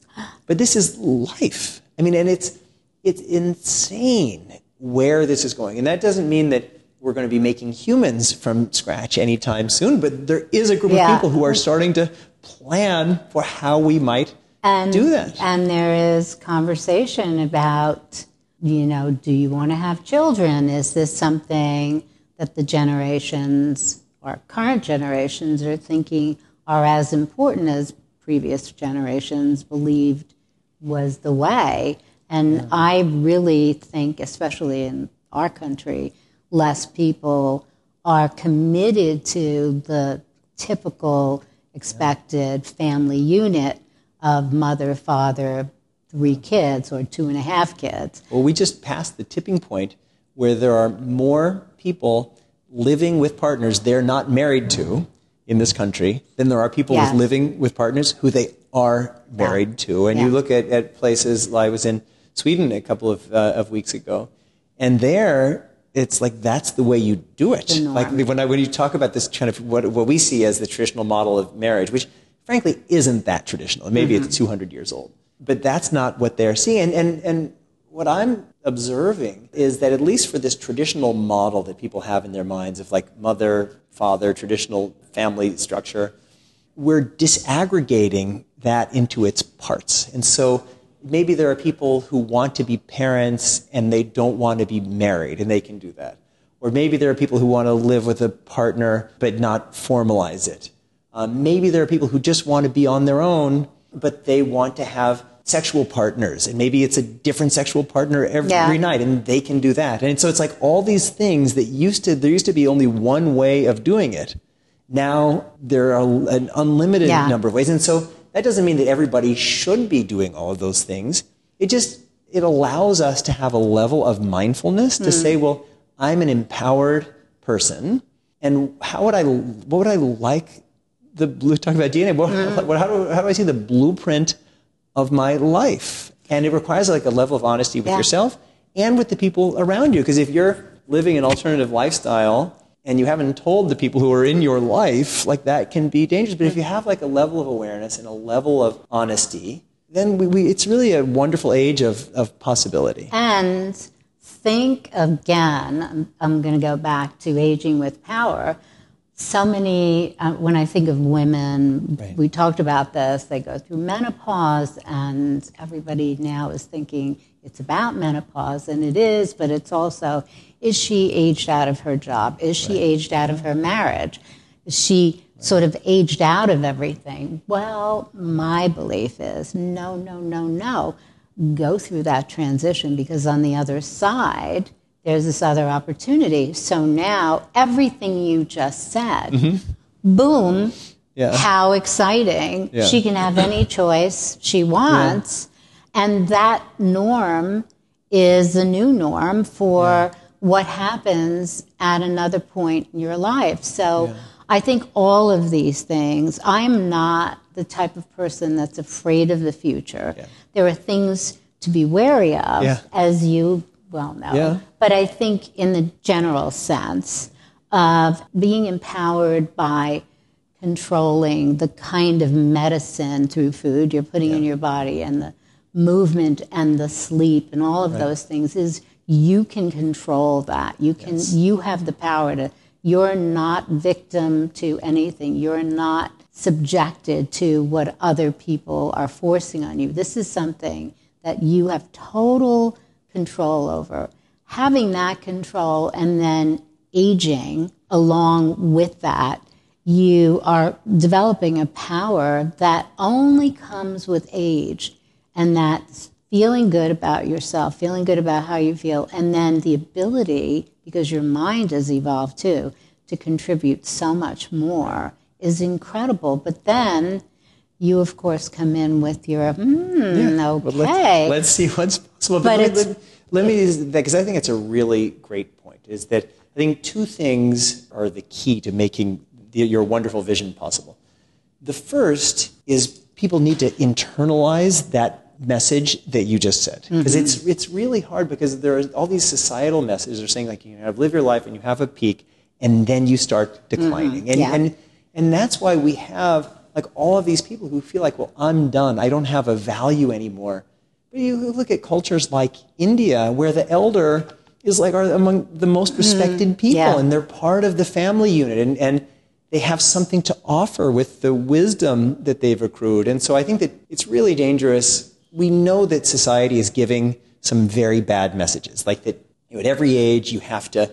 But this is life. I mean, and it's, it's insane where this is going. And that doesn't mean that we're going to be making humans from scratch anytime soon, but there is a group yeah. of people who are starting to plan for how we might and, do that. And there is conversation about, you know, do you want to have children? Is this something that the generations or current generations are thinking are as important as previous generations believed was the way? And yeah. I really think, especially in our country, less people are committed to the typical expected family unit of mother, father, three kids, or two and a half kids. Well, we just passed the tipping point where there are more people living with partners they're not married to in this country than there are people yes. living with partners who they are married yeah. to. And yeah. you look at, at places, I was in Sweden a couple of, uh, of weeks ago, and there it's like that's the way you do it. Like when, I, when you talk about this kind of what, what we see as the traditional model of marriage, which frankly isn't that traditional. Maybe mm-hmm. it's 200 years old. But that's not what they're seeing. And, and what I'm observing is that at least for this traditional model that people have in their minds of like mother, father, traditional family structure, we're disaggregating that into its parts. And so maybe there are people who want to be parents and they don't want to be married, and they can do that. Or maybe there are people who want to live with a partner but not formalize it. Um, maybe there are people who just want to be on their own, but they want to have sexual partners. And maybe it's a different sexual partner every yeah. night, and they can do that. And so it's like all these things that used to, there used to be only one way of doing it. Now there are an unlimited yeah. number of ways. And so that doesn't mean that everybody should be doing all of those things. It just, it allows us to have a level of mindfulness to mm. say, well, I'm an empowered person. And how would I, what would I like the blue, talking about DNA, what, mm. what, how, do, how do I see the blueprint of my life? And it requires like a level of honesty with yeah. yourself and with the people around you. Because if you're living an alternative lifestyle and you haven't told the people who are in your life, like that can be dangerous. But if you have like a level of awareness and a level of honesty, then we, we, it's really a wonderful age of, of possibility. And think again, I'm, I'm going to go back to aging with power. So many, uh, when I think of women, right. we talked about this, they go through menopause, and everybody now is thinking it's about menopause, and it is, but it's also is she aged out of her job? Is she right. aged out of her marriage? Is she right. sort of aged out of everything? Well, my belief is no, no, no, no. Go through that transition because on the other side, there's this other opportunity. So now everything you just said, mm-hmm. boom, yeah. how exciting. Yeah. She can have any choice she wants. Yeah. And that norm is the new norm for what happens at another point in your life. So. I think all of these things, I'm not the type of person that's afraid of the future. There are things to be wary of, as you well know. But I think, in the general sense of being empowered by controlling the kind of medicine through food you're putting in your body and the movement and the sleep and all of right. those things is you can control that. You can yes. you have the power to you're not victim to anything. You're not subjected to what other people are forcing on you. This is something that you have total control over. Having that control and then aging along with that, you are developing a power that only comes with age and that's feeling good about yourself, feeling good about how you feel, and then the ability, because your mind has evolved too, to contribute so much more is incredible. But then you, of course, come in with your, hmm, yeah. okay. Let's, let's, see what's possible. But, but let, let, me, because I think it's a really great point, is that I think two things are the key to making the, your wonderful vision possible. The first is people need to internalize that message that you just said because mm-hmm. it's it's really hard because there are all these societal messages are saying like you know live your life and you have a peak and then you start declining. Mm-hmm. And, Yeah. and, and that's why we have like all of these people who feel like, well, I'm done. I don't have a value anymore. But you look at cultures like India, where the elder is like are among the most respected people, Mm-hmm. Yeah. and they're part of the family unit, and, and they have something to offer with the wisdom that they've accrued. And so I think that it's really dangerous. We know that society is giving some very bad messages, like that you know, at every age you have to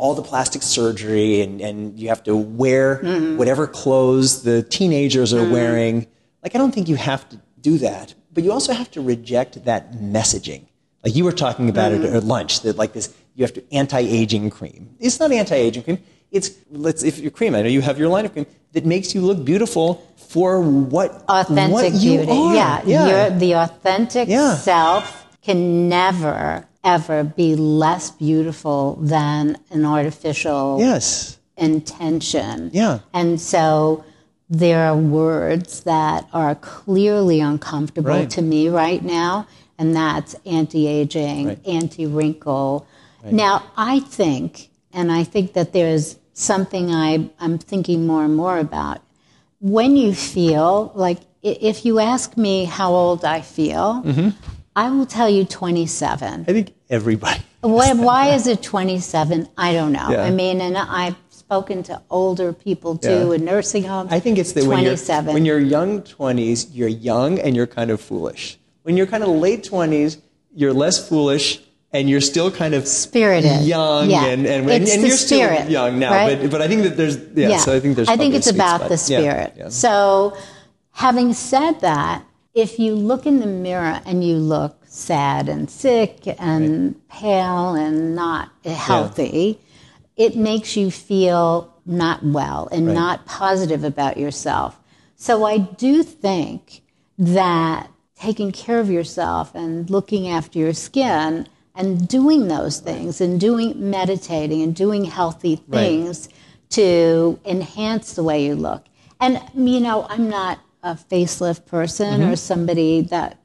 all the plastic surgery and, and you have to wear mm-hmm. whatever clothes the teenagers are mm-hmm. wearing. Like, I don't think you have to do that, but you also have to reject that messaging. Like you were talking about it mm-hmm. at lunch, that like this, you have to anti-aging cream. It's not anti-aging cream. It's let's if your cream. I know you have your line of cream that makes you look beautiful for what authentic what beauty. Yeah, yeah. Your, the authentic Yeah. self can never ever be less beautiful than an artificial yes. intention. Yeah. And so there are words that are clearly uncomfortable Right. to me right now, and that's anti aging, Right. anti wrinkle. Now, I think, and I think that there's something I, I'm thinking more and more about. When you feel like, if you ask me how old I feel, Mm-hmm. I will tell you 27. I think everybody. Why, why is it 27? I don't know. Yeah. I mean, and I've spoken to older people too Yeah. in nursing homes. I think it's that when you're, 27. when you're young 20s, you're young and you're kind of foolish. When you're kind of late 20s, you're less foolish and you're still kind of Spirited. young Yeah. and, and, It's and you're spirit, still young now. right? But, but I think that there's, yeah, so I think there's I think it's about spot. the Yeah, spirit. yeah. So, having said that, if you look in the mirror and you look sad and sick and pale and not healthy, it makes you feel not well and Right. not positive about yourself. So, I do think that taking care of yourself and looking after your skin and doing those things and doing meditating and doing healthy things to enhance the way you look. And you know, I'm not a facelift person or mm-hmm. somebody that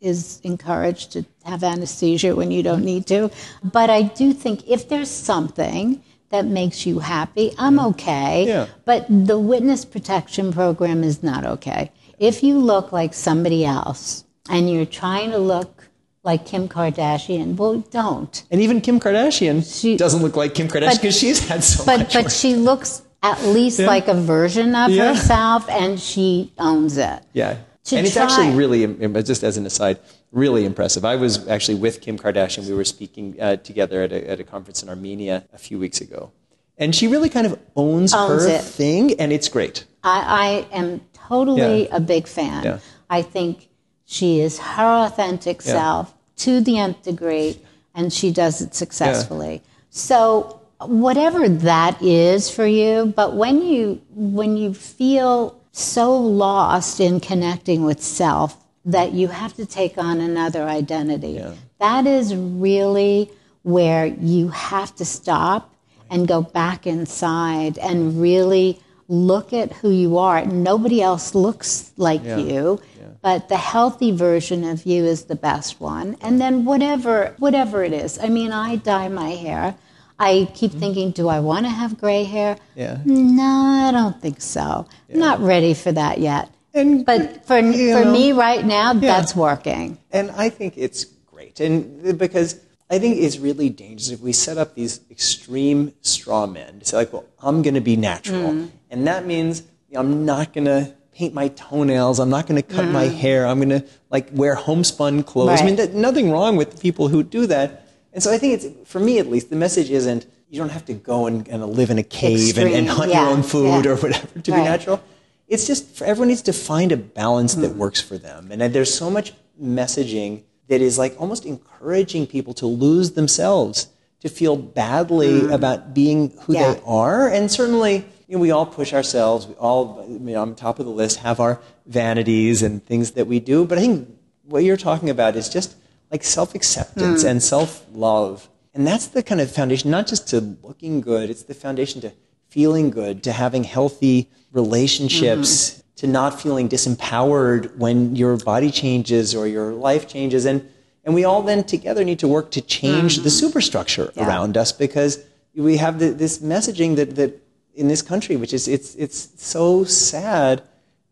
is encouraged to have anesthesia when you don't need to, but I do think if there's something that makes you happy, I'm okay. Yeah. But the witness protection program is not okay. If you look like somebody else and you're trying to look like Kim Kardashian, well, don't. And even Kim Kardashian She- doesn't look like Kim Kardashian because she's had so But much. but work. she looks at least like a version of Yeah. herself, and she owns it. Yeah. to and it's try. actually really, just as an aside, really impressive. I was actually with Kim Kardashian. We were speaking uh, together at a, at a conference in Armenia a few weeks ago. And she really kind of owns, Owns her it. thing, and it's great. I, I am totally Yeah. a big fan. Yeah. I think she is her authentic Yeah. self to the nth degree, and she does it successfully. So whatever that is for you, but when you when you feel so lost in connecting with self that you have to take on another identity, that is really where you have to stop and go back inside and really look at who you are. Nobody else looks like you, but the healthy version of you is the best one. And then whatever whatever it is. I mean, I dye my hair. I keep thinking, do I want to have gray hair? Yeah. No, I don't think so. I'm not ready for that yet. And, But for for know, me right now, that's working. And I think it's great. And because I think it's really dangerous if we set up these extreme straw men to say, like, well, I'm going to be natural. Mm. And that means I'm not going to paint my toenails. I'm not going to cut my hair. I'm going to like wear homespun clothes. I mean, Mm. Nothing wrong with people who do that. And so I think it's, for me at least, the message isn't you don't have to go and, and live in a cave and, and hunt yeah, your own food yeah. or whatever to be natural. It's just for everyone needs to find a balance Hmm. that works for them. And there's so much messaging that is like almost encouraging people to lose themselves, to feel badly about being who Hmm. Yeah. they are. And certainly, you know, we all push ourselves. We all, you know, on top of the list, have our vanities and things that we do. But I think what you're talking about is just like self acceptance Hmm. and self love. And that's the kind of foundation, not just to looking good, it's the foundation to feeling good, to having healthy relationships, to not feeling disempowered when your body changes or your life changes. And, and we all then together need to work to change the superstructure around us because we have the, this messaging that, that in this country, which is it's, it's so sad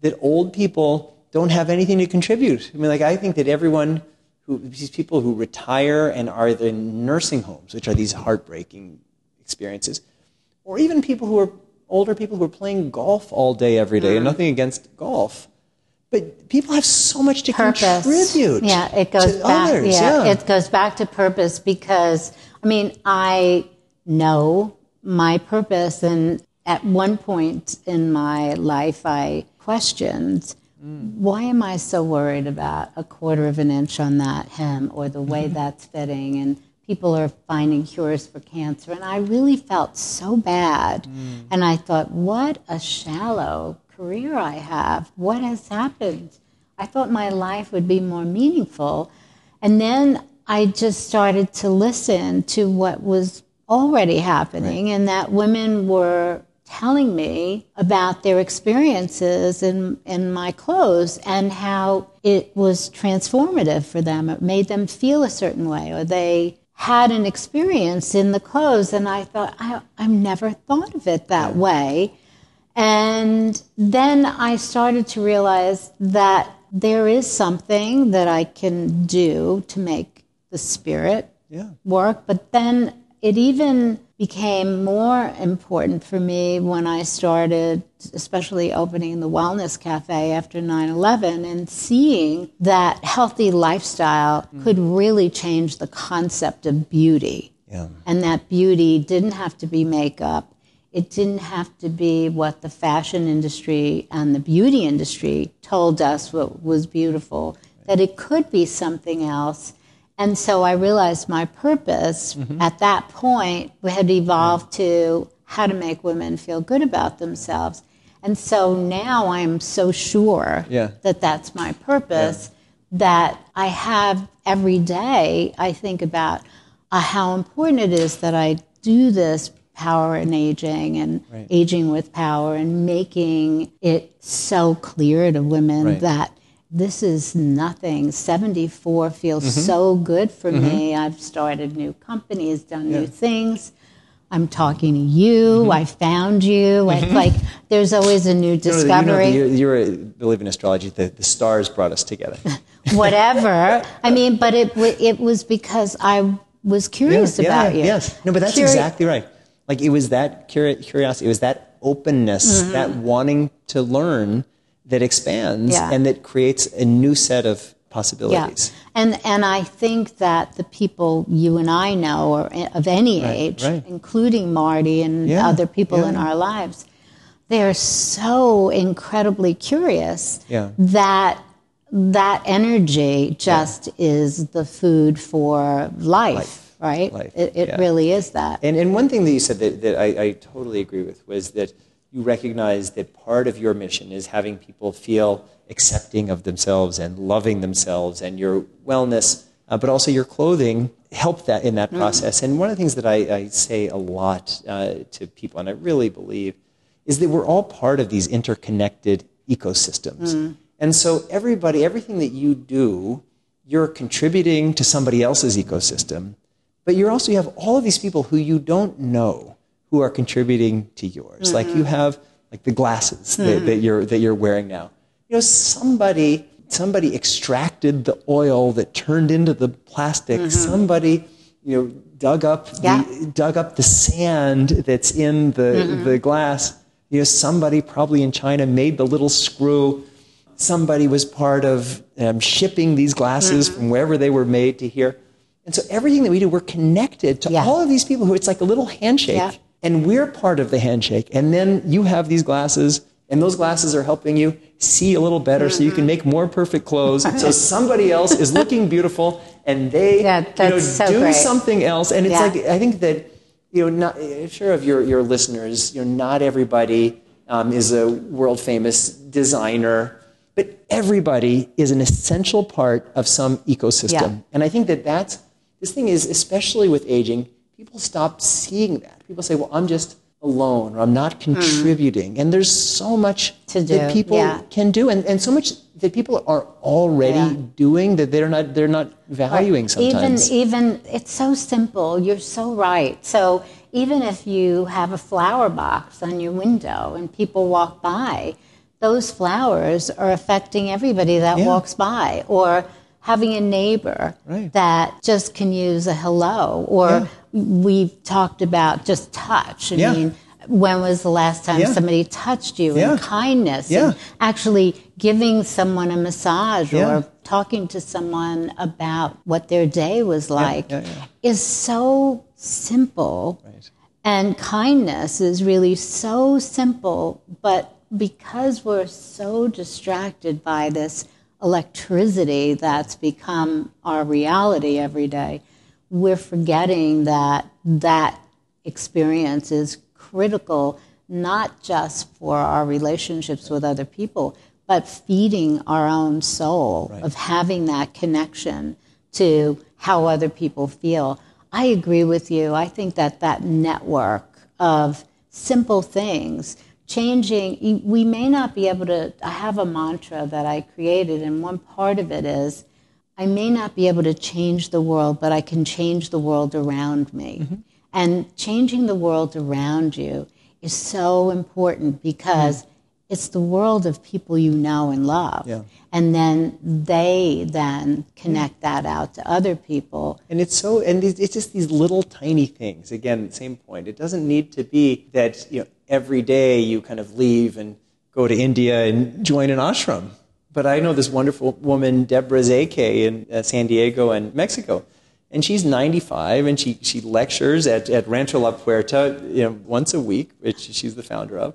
that old people don't have anything to contribute. I mean, like, I think that everyone who, these people who retire and are in nursing homes, which are these heartbreaking experiences, or even people who are older people who are playing golf all day every day, mm. and nothing against golf. But people have so much to purpose. contribute. Yeah, it goes back. Others. Yeah, yeah, it goes back to purpose because I mean, I know my purpose, and at one point in my life, I questioned mm. why am I so worried about a quarter of an inch on that hem or the way mm-hmm. that's fitting and people are finding cures for cancer and I really felt so bad mm. and I thought what a shallow career I have what has happened I thought my life would be more meaningful and then I just started to listen to what was already happening right. and that women were telling me about their experiences in, in my clothes and how it was transformative for them. It made them feel a certain way, or they had an experience in the clothes. And I thought, I, I've never thought of it that way. And then I started to realize that there is something that I can do to make the spirit yeah. work. But then it even became more important for me when I started, especially opening the Wellness Cafe after 9 11 and seeing that healthy lifestyle mm. could really change the concept of beauty. Yeah. And that beauty didn't have to be makeup. It didn't have to be what the fashion industry and the beauty industry told us what was beautiful, that it could be something else and so I realized my purpose mm-hmm. at that point had evolved to how to make women feel good about themselves. And so now I'm so sure yeah. that that's my purpose yeah. that I have every day, I think about uh, how important it is that I do this power in aging and right. aging with power and making it so clear to women right. that this is nothing. 74 feels mm-hmm. so good for mm-hmm. me. I've started new companies, done yeah. new things. I'm talking to you. Mm-hmm. I found you. Mm-hmm. like there's always a new discovery. You, know, you, you're, you believe in astrology. The, the stars brought us together. Whatever. I mean, but it it was because I was curious yeah, about yeah, you. Yes. No, but that's Curi- exactly right. Like it was that curiosity. It was that openness, mm-hmm. that wanting to learn that expands yeah. and that creates a new set of possibilities. Yeah. And and I think that the people you and I know or of any right, age, right. including Marty and yeah, other people yeah. in our lives, they're so incredibly curious that that energy just is the food for life. life right? Life. It, it really is that. And, and one thing that you said that, that I, I totally agree with was that you recognize that part of your mission is having people feel accepting of themselves and loving themselves and your wellness, uh, but also your clothing help that in that mm. process. And one of the things that I, I say a lot uh, to people, and I really believe, is that we're all part of these interconnected ecosystems. Mm. And so everybody, everything that you do, you're contributing to somebody else's ecosystem, but you're also you have all of these people who you don't know who are contributing to yours. Mm-hmm. Like you have like the glasses mm-hmm. that, that, you're that you're wearing now. You know, somebody somebody extracted the oil that turned into the plastic. Mm-hmm. Somebody, you know, dug up yeah. the, dug up the sand that's in the mm-hmm. the glass. You know, somebody probably in China made the little screw. Somebody was part of um, shipping these glasses mm-hmm. from wherever they were made to here. And so everything that we do, we're connected to yeah. all of these people who it's like a little handshake. Yeah and we're part of the handshake. And then you have these glasses, and those glasses are helping you see a little better mm-hmm. so you can make more perfect clothes. so somebody else is looking beautiful, and they yeah, you know, so do great. something else. And it's yeah. like, I think that, you know, not, sure of your, your listeners, you know, not everybody um, is a world famous designer, but everybody is an essential part of some ecosystem. Yeah. And I think that that's, this thing is, especially with aging, people stop seeing that. People say, well, I'm just alone or I'm not hmm. contributing. Mm. And there's so much that people yeah. can do and, and so much that people are already yeah. doing that they're not they're not valuing sometimes. Even even it's so simple. You're so right. So even if you have a flower box on your window and people walk by, those flowers are affecting everybody that yeah. walks by. Or having a neighbor right. that just can use a hello. Or. We've talked about just touch. I yeah. mean, when was the last time yeah. somebody touched you yeah. and kindness yeah. and actually giving someone a massage or talking to someone about what their day was like is so simple right. and kindness is really so simple but because we're so distracted by this electricity that's become our reality every day we're forgetting that that experience is critical not just for our relationships with other people, but feeding our own soul right. of having that connection to how other people feel. I agree with you. I think that that network of simple things, changing, we may not be able to. I have a mantra that I created, and one part of it is I may not be able to change the world, but I can change the world around me. Mm-hmm. And changing the world around you is so important because mm. it's the world of people you know and love. Yeah. And then they then connect that out to other people. And it's so, and it's just these little tiny things. Again, same point. It doesn't need to be that you know, every day you kind of leave and go to India and join an ashram. But I know this wonderful woman, Deborah Szekely, in uh, San Diego and Mexico and she's 95 and she, she lectures at, at Rancho La Puerta you know, once a week, which she's the founder of.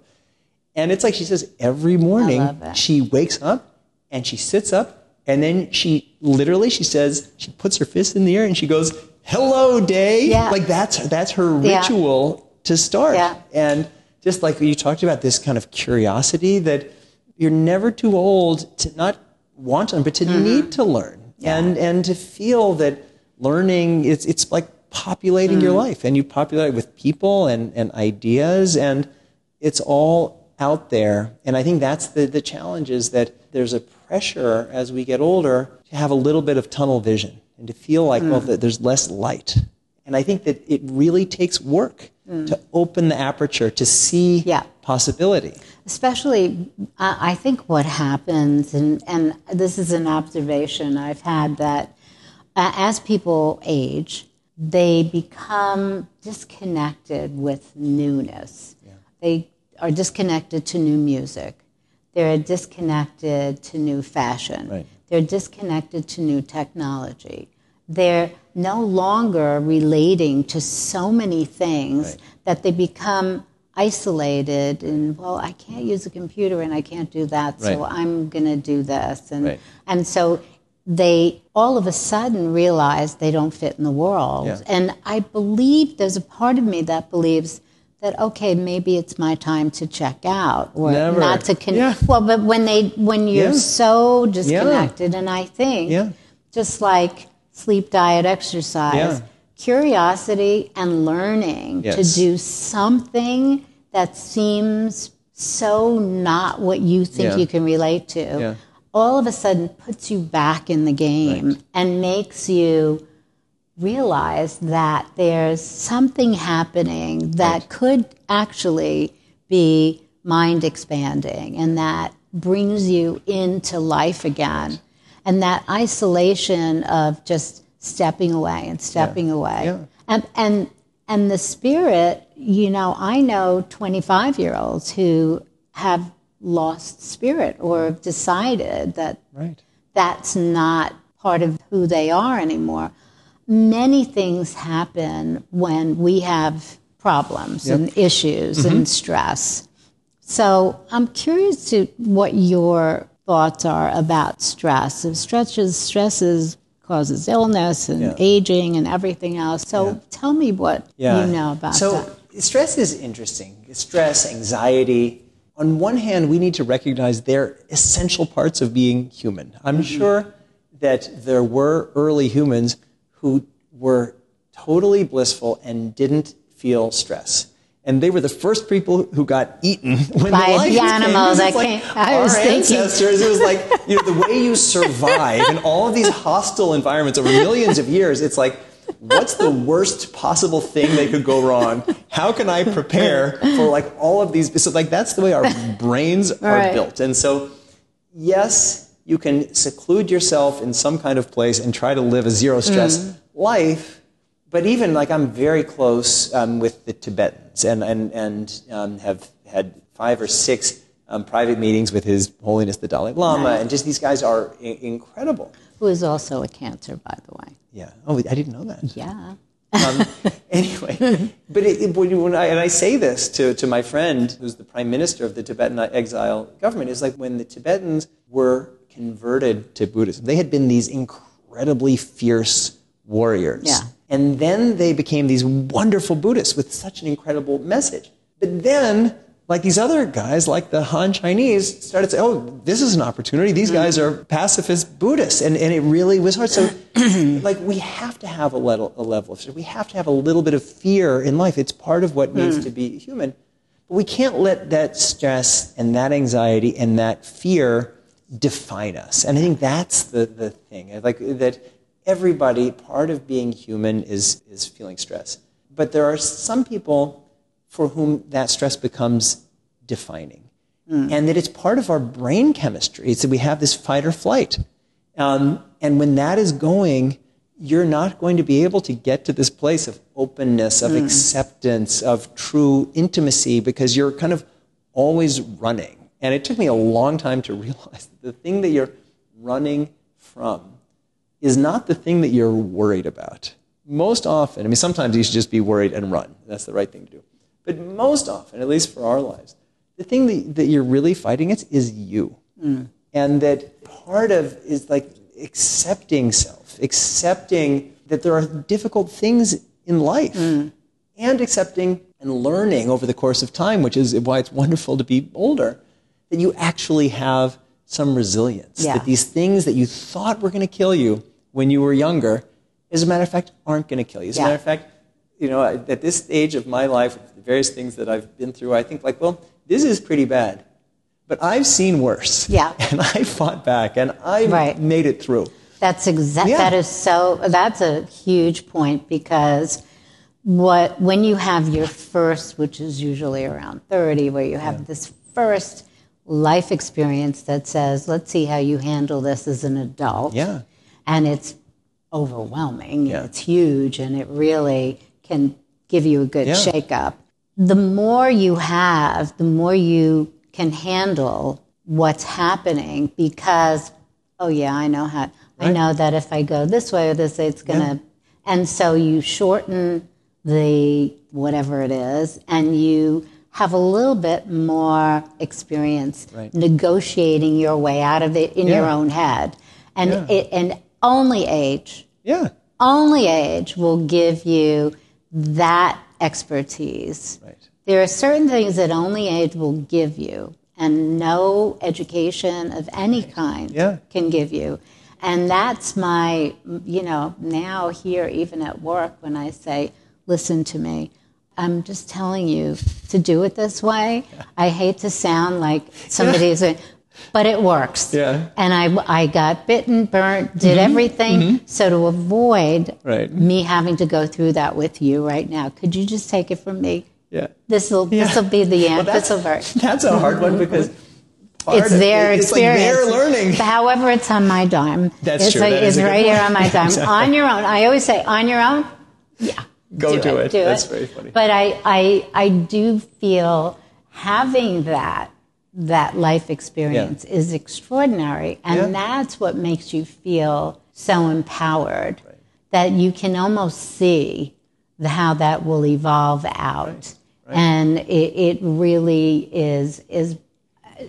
And it's like she says every morning she wakes up and she sits up and then she literally she says she puts her fist in the air and she goes hello day yeah. like that's that's her ritual yeah. to start yeah. and just like you talked about this kind of curiosity that you're never too old to not want to learn but to mm-hmm. need to learn and and to feel that learning, it's, it's like populating mm. your life and you populate it with people and, and ideas and it's all out there. And I think that's the, the challenge is that there's a pressure as we get older to have a little bit of tunnel vision and to feel like, mm. well, there's less light. And I think that it really takes work mm. to open the aperture to see yeah. possibility. Especially, I think what happens, and, and this is an observation I've had that uh, as people age, they become disconnected with newness. Yeah. They are disconnected to new music. They're disconnected to new fashion. Right. They're disconnected to new technology. They're no longer relating to so many things right. that they become isolated and well i can't use a computer and i can't do that right. so i'm going to do this and right. and so they all of a sudden realize they don't fit in the world. Yeah. And I believe there's a part of me that believes that okay, maybe it's my time to check out or Never. not to connect. Yeah. Well, but when they when you're yeah. so disconnected, and I think just like sleep, diet, exercise, curiosity and learning yes. to do something that seems so not what you think you can relate to all of a sudden puts you back in the game right. and makes you realize that there's something happening that right. could actually be mind expanding and that brings you into life again. And that isolation of just stepping away and stepping yeah. away. Yeah. And, and, and the spirit, you know, I know 25 year olds who have lost spirit or have decided that right. that's not part of who they are anymore. Many things happen when we have problems yep. and issues mm-hmm. and stress. So I'm curious to what your thoughts are about stress. If stretches, stresses causes illness and yeah. aging and everything else. So yeah. tell me what yeah. you know about so, that. So stress is interesting. Stress, anxiety, on one hand, we need to recognize they're essential parts of being human. I'm mm-hmm. sure that there were early humans who were totally blissful and didn't feel stress. And they were the first people who got eaten when By the lions the animals came. that like came. I was our thinking. ancestors, it was like you know, the way you survive in all of these hostile environments over millions of years. It's like, what's the worst possible thing that could go wrong? how can I prepare for like all of these? So like that's the way our brains are right. built. And so, yes, you can seclude yourself in some kind of place and try to live a zero stress mm. life. But even like I'm very close um, with the Tibetans and, and, and um, have had five or six um, private meetings with His Holiness the Dalai Lama. Nice. And just these guys are I- incredible. Who is also a cancer, by the way. Yeah. Oh, I didn't know that. Yeah. um, anyway, but it, it, when I, and I say this to, to my friend who's the prime minister of the Tibetan exile government, is like when the Tibetans were converted to Buddhism, they had been these incredibly fierce warriors. Yeah. And then they became these wonderful Buddhists with such an incredible message. But then like these other guys, like the Han Chinese, started saying, oh, this is an opportunity. These mm-hmm. guys are pacifist Buddhists. And, and it really was hard. So, like, we have to have a level, a level of, we have to have a little bit of fear in life. It's part of what needs mm. to be human. But we can't let that stress and that anxiety and that fear define us. And I think that's the, the thing. Like, that everybody, part of being human is, is feeling stress. But there are some people for whom that stress becomes defining. Mm. And that it's part of our brain chemistry. It's that we have this fight or flight. Um, and when that is going, you're not going to be able to get to this place of openness, of mm. acceptance, of true intimacy because you're kind of always running. And it took me a long time to realize that the thing that you're running from is not the thing that you're worried about. Most often, I mean, sometimes you should just be worried and run. That's the right thing to do. But most often, at least for our lives, the thing that, that you're really fighting against is you. Mm. And that part of is like accepting self, accepting that there are difficult things in life, mm. and accepting and learning over the course of time, which is why it's wonderful to be older, that you actually have some resilience. Yeah. That these things that you thought were going to kill you when you were younger, as a matter of fact, aren't going to kill you. As yeah. a matter of fact, you know, at this stage of my life, the various things that I've been through, I think like, well, this is pretty bad. But I've seen worse. Yeah. And I fought back and I right. made it through. That's exactly, yeah. that is so, that's a huge point because what, when you have your first, which is usually around 30, where you have yeah. this first life experience that says, let's see how you handle this as an adult. Yeah. And it's overwhelming. Yeah. It's huge and it really can give you a good yeah. shake up. The more you have, the more you can handle what's happening because, oh yeah, I know how, right. I know that if I go this way or this way, it's going to, yeah. and so you shorten the whatever it is and you have a little bit more experience right. negotiating your way out of it in yeah. your own head. And, it, and only age. Yeah. Only age will give you that expertise. Right. There are certain things that only age will give you, and no education of any kind yeah. can give you. And that's my, you know, now here, even at work, when I say, listen to me, I'm just telling you to do it this way. Yeah. I hate to sound like somebody yeah. But it works. Yeah. And I, I got bitten, burnt, did mm-hmm. everything. Mm-hmm. So to avoid right. me having to go through that with you right now, could you just take it from me? Yeah. This will yeah. this will be the end. Well, this will work. That's a hard one because. it's their it, experience. It's like their learning. However, it's on my dime. That's it's true. Like, that it's right here on my dime. exactly. On your own. I always say, on your own. Yeah. Go do, do it. it. Do That's it. very funny. But I, I, I do feel having that that life experience yeah. is extraordinary. And yeah. that's what makes you feel so empowered right. that you can almost see the, how that will evolve out. Right. Right. And it, it really is, is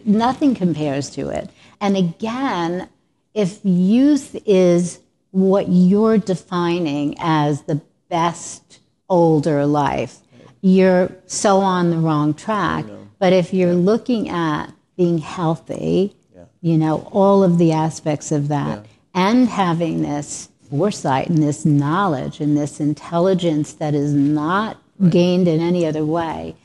nothing compares to it. And again, if youth is what you're defining as the best older life, you're so on the wrong track. But if you're looking at being healthy, you know, all of the aspects of that, and having this foresight and this knowledge and this intelligence that is not right. gained in any other way,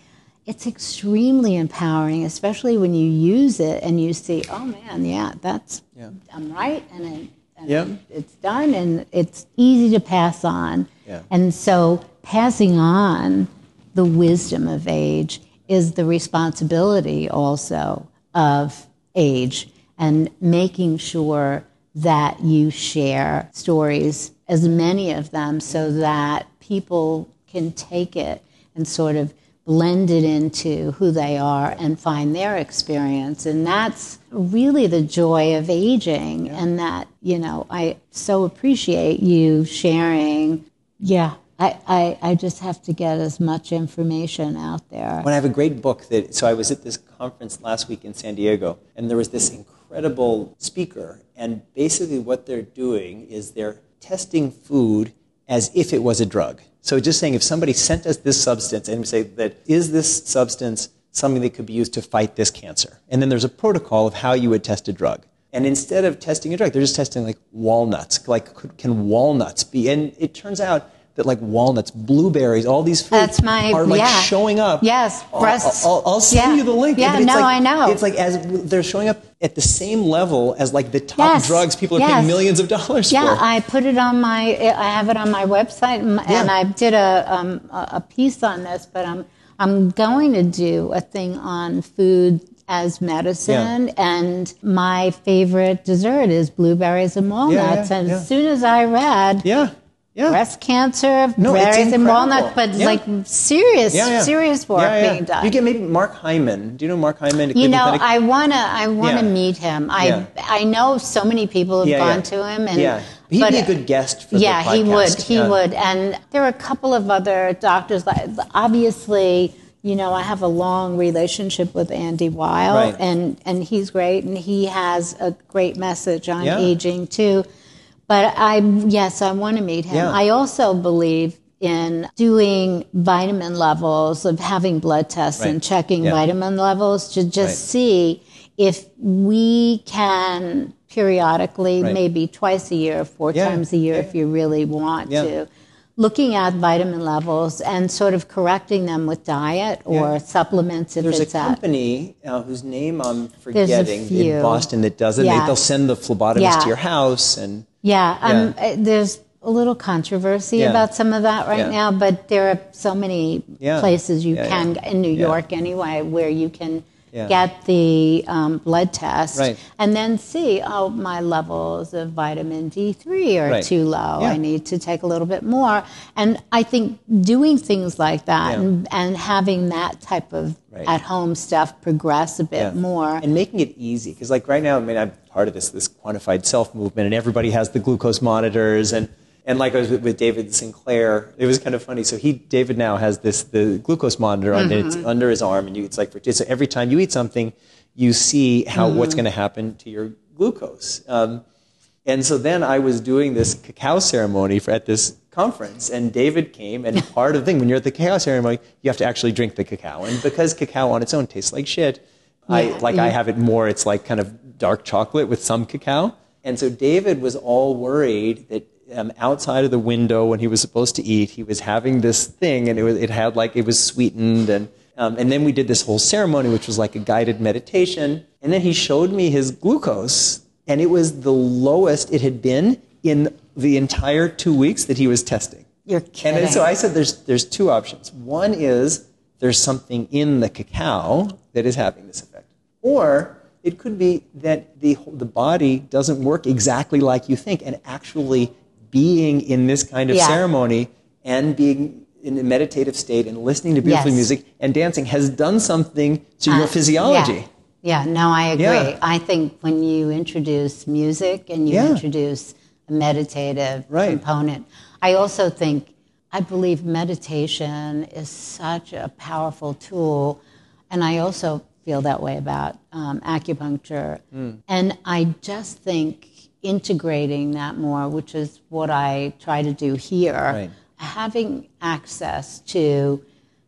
it's extremely empowering, especially when you use it and you see, oh man, yeah, that's, yeah. I'm right, and, it, and yeah. it's done, and it's easy to pass on. Yeah. And so passing on the wisdom of age is the responsibility also of age and making sure that you share stories, as many of them, so that people can take it and sort of blend it into who they are and find their experience. And that's really the joy of aging. Yeah. And that, you know, I so appreciate you sharing. Yeah. I, I, I just have to get as much information out there. When I have a great book that, so I was at this conference last week in San Diego, and there was this incredible speaker, and basically what they're doing is they're testing food as if it was a drug. So just saying, if somebody sent us this substance and we say that is this substance something that could be used to fight this cancer, and then there's a protocol of how you would test a drug. And instead of testing a drug, they're just testing like walnuts. Like, can walnuts be? And it turns out that like walnuts, blueberries, all these foods That's my, are like yeah. showing up. Yes, breasts. I'll, I'll, I'll send yeah. you the link. Yeah, it's no, like, I know. It's like as they're showing up at the same level as like the top yes. drugs people are yes. paying millions of dollars yeah, for. Yeah, I put it on my, I have it on my website, and, yeah. I did a um, a piece on this, but I'm I'm going to do a thing on food as medicine. Yeah. And my favorite dessert is blueberries and walnuts. Yeah, yeah, and as soon as I read yeah. Yeah. breast cancer, no, berries and walnuts, but yeah. like serious, yeah, serious work being done. You get maybe Mark Hyman. Do you know Mark Hyman? You know, I wanna, I wanna meet him. I, I know so many people have gone to him, and Yeah. He'd but- be a uh, good guest for the yeah, he would, he would, and there are a couple of other doctors. Like obviously, you know, I have a long relationship with Andy Weil, Right. and and he's great, and he has a great message on aging too. But I, yes, I want to meet him. Yeah. I also believe in doing vitamin levels, of having blood tests and checking Yeah. vitamin levels to just Right. see if we can periodically, Right. maybe twice a year, four Yeah. times a year, if you really want to, looking at vitamin levels and sort of correcting them with diet or Yeah. supplements if There's a it's at. company uh, whose name I'm forgetting in Boston that does it. Yeah. They, they'll send the phlebotomist Yeah. to your house, and Yeah, um, uh, there's a little controversy Yeah. about some of that right Yeah. now, but there are so many places you can, in New. York anyway, where you can Yeah. get the um, blood test Right. and then see, oh, my levels of vitamin D3 are Right. too low. Yeah. I need to take a little bit more. And I think doing things like that Yeah. and, and having that type of Right. at home stuff progress a bit more. and making it easy because like right now i mean i'm part of this this quantified self movement and everybody has the glucose monitors and and like i was with, with david sinclair it was kind of funny. So he david now has this the glucose monitor on it's mm-hmm. under his arm and you it's like so every time you eat something you see how mm-hmm. what's going to happen to your glucose. Um, and so then I was doing this cacao ceremony for, at this conference, and David came, and part of the thing, when you're at the cacao ceremony, you have to actually drink the cacao. And because cacao on its own tastes like shit, I, Yeah, like I mm-hmm. have it more, it's like kind of dark chocolate with some cacao. And so David was all worried that um, outside of the window when he was supposed to eat, he was having this thing, and it, was, it had like, it was sweetened, and um, and then we did this whole ceremony, which was like a guided meditation. And then he showed me his glucose, and it was the lowest it had been in the entire two weeks that he was testing. You're kidding. then- so I said there's, there's two options. One is there's something in the cacao that is having this effect. Or it could be that the, the body doesn't work exactly like you think, and actually being in this kind of Yeah. ceremony and being in a meditative state and listening to beautiful Yes. music and dancing has done something to your Uh, physiology. Yeah. yeah, no, I agree. Yeah. I think when you introduce music and you introduce a meditative Right. component, I also think, I believe meditation is such a powerful tool. And I also feel that way about um, acupuncture. Hmm. And I just think integrating that more, which is what I try to do here, Right. having access to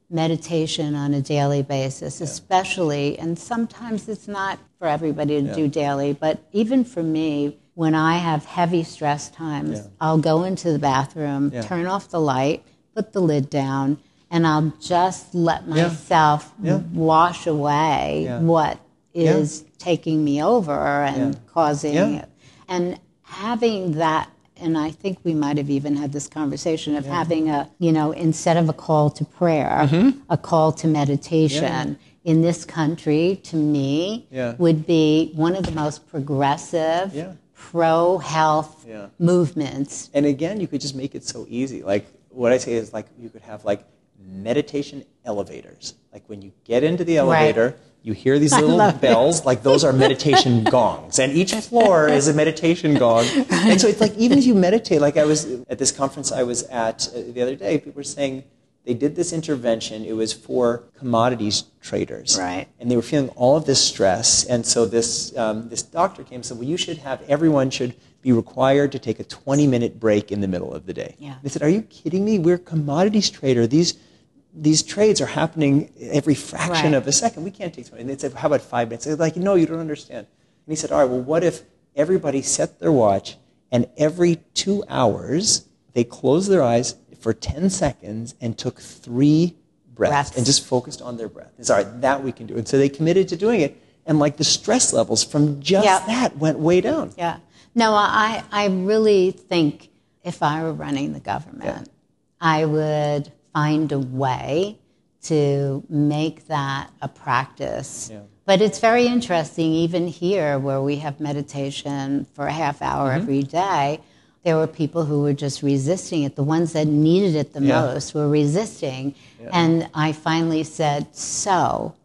meditation on a daily basis, especially, and sometimes it's not for everybody to do daily, but even for me, when I have heavy stress times, Yeah. I'll go into the bathroom, Yeah. turn off the light, put the lid down, and I'll just let myself Yeah. wash away Yeah. what is taking me over and Yeah. causing Yeah. And having that and I think we might have even had this conversation of yeah. having a, you know, instead of a call to prayer, mm-hmm. a call to meditation. Yeah. In this country, to me, yeah. would be one of the most progressive, pro health movements. And again, you could just make it so easy. Like what I say is like you could have like meditation elevators. Like when you get into the elevator, right you hear these little bells, it. like those are meditation gongs, and each floor is a meditation gong. And so it's like even if you meditate, like I was at this conference I was at uh, the other day, people were saying they did this intervention. It was for commodities traders, right? And they were feeling all of this stress, and so this um, this doctor came and said, "Well, you should have everyone should." Be required to take a 20 minute break in the middle of the day. Yeah. They said, Are you kidding me? We're commodities trader. These these trades are happening every fraction right. of a second. We can't take 20. And they said, how about five minutes? They're like, no, you don't understand. And he said, all right, well, what if everybody set their watch and every two hours they closed their eyes for 10 seconds and took three breaths, breaths. and just focused on their breath. And sorry, that we can do. And so they committed to doing it. And like the stress levels from just yep. that went way down. Yeah. No, I, I really think if I were running the government, yeah. I would find a way to make that a practice. Yeah. But it's very interesting, even here where we have meditation for a half hour mm-hmm. every day, there were people who were just resisting it. The ones that needed it the yeah. most were resisting. Yeah. And I finally said, So,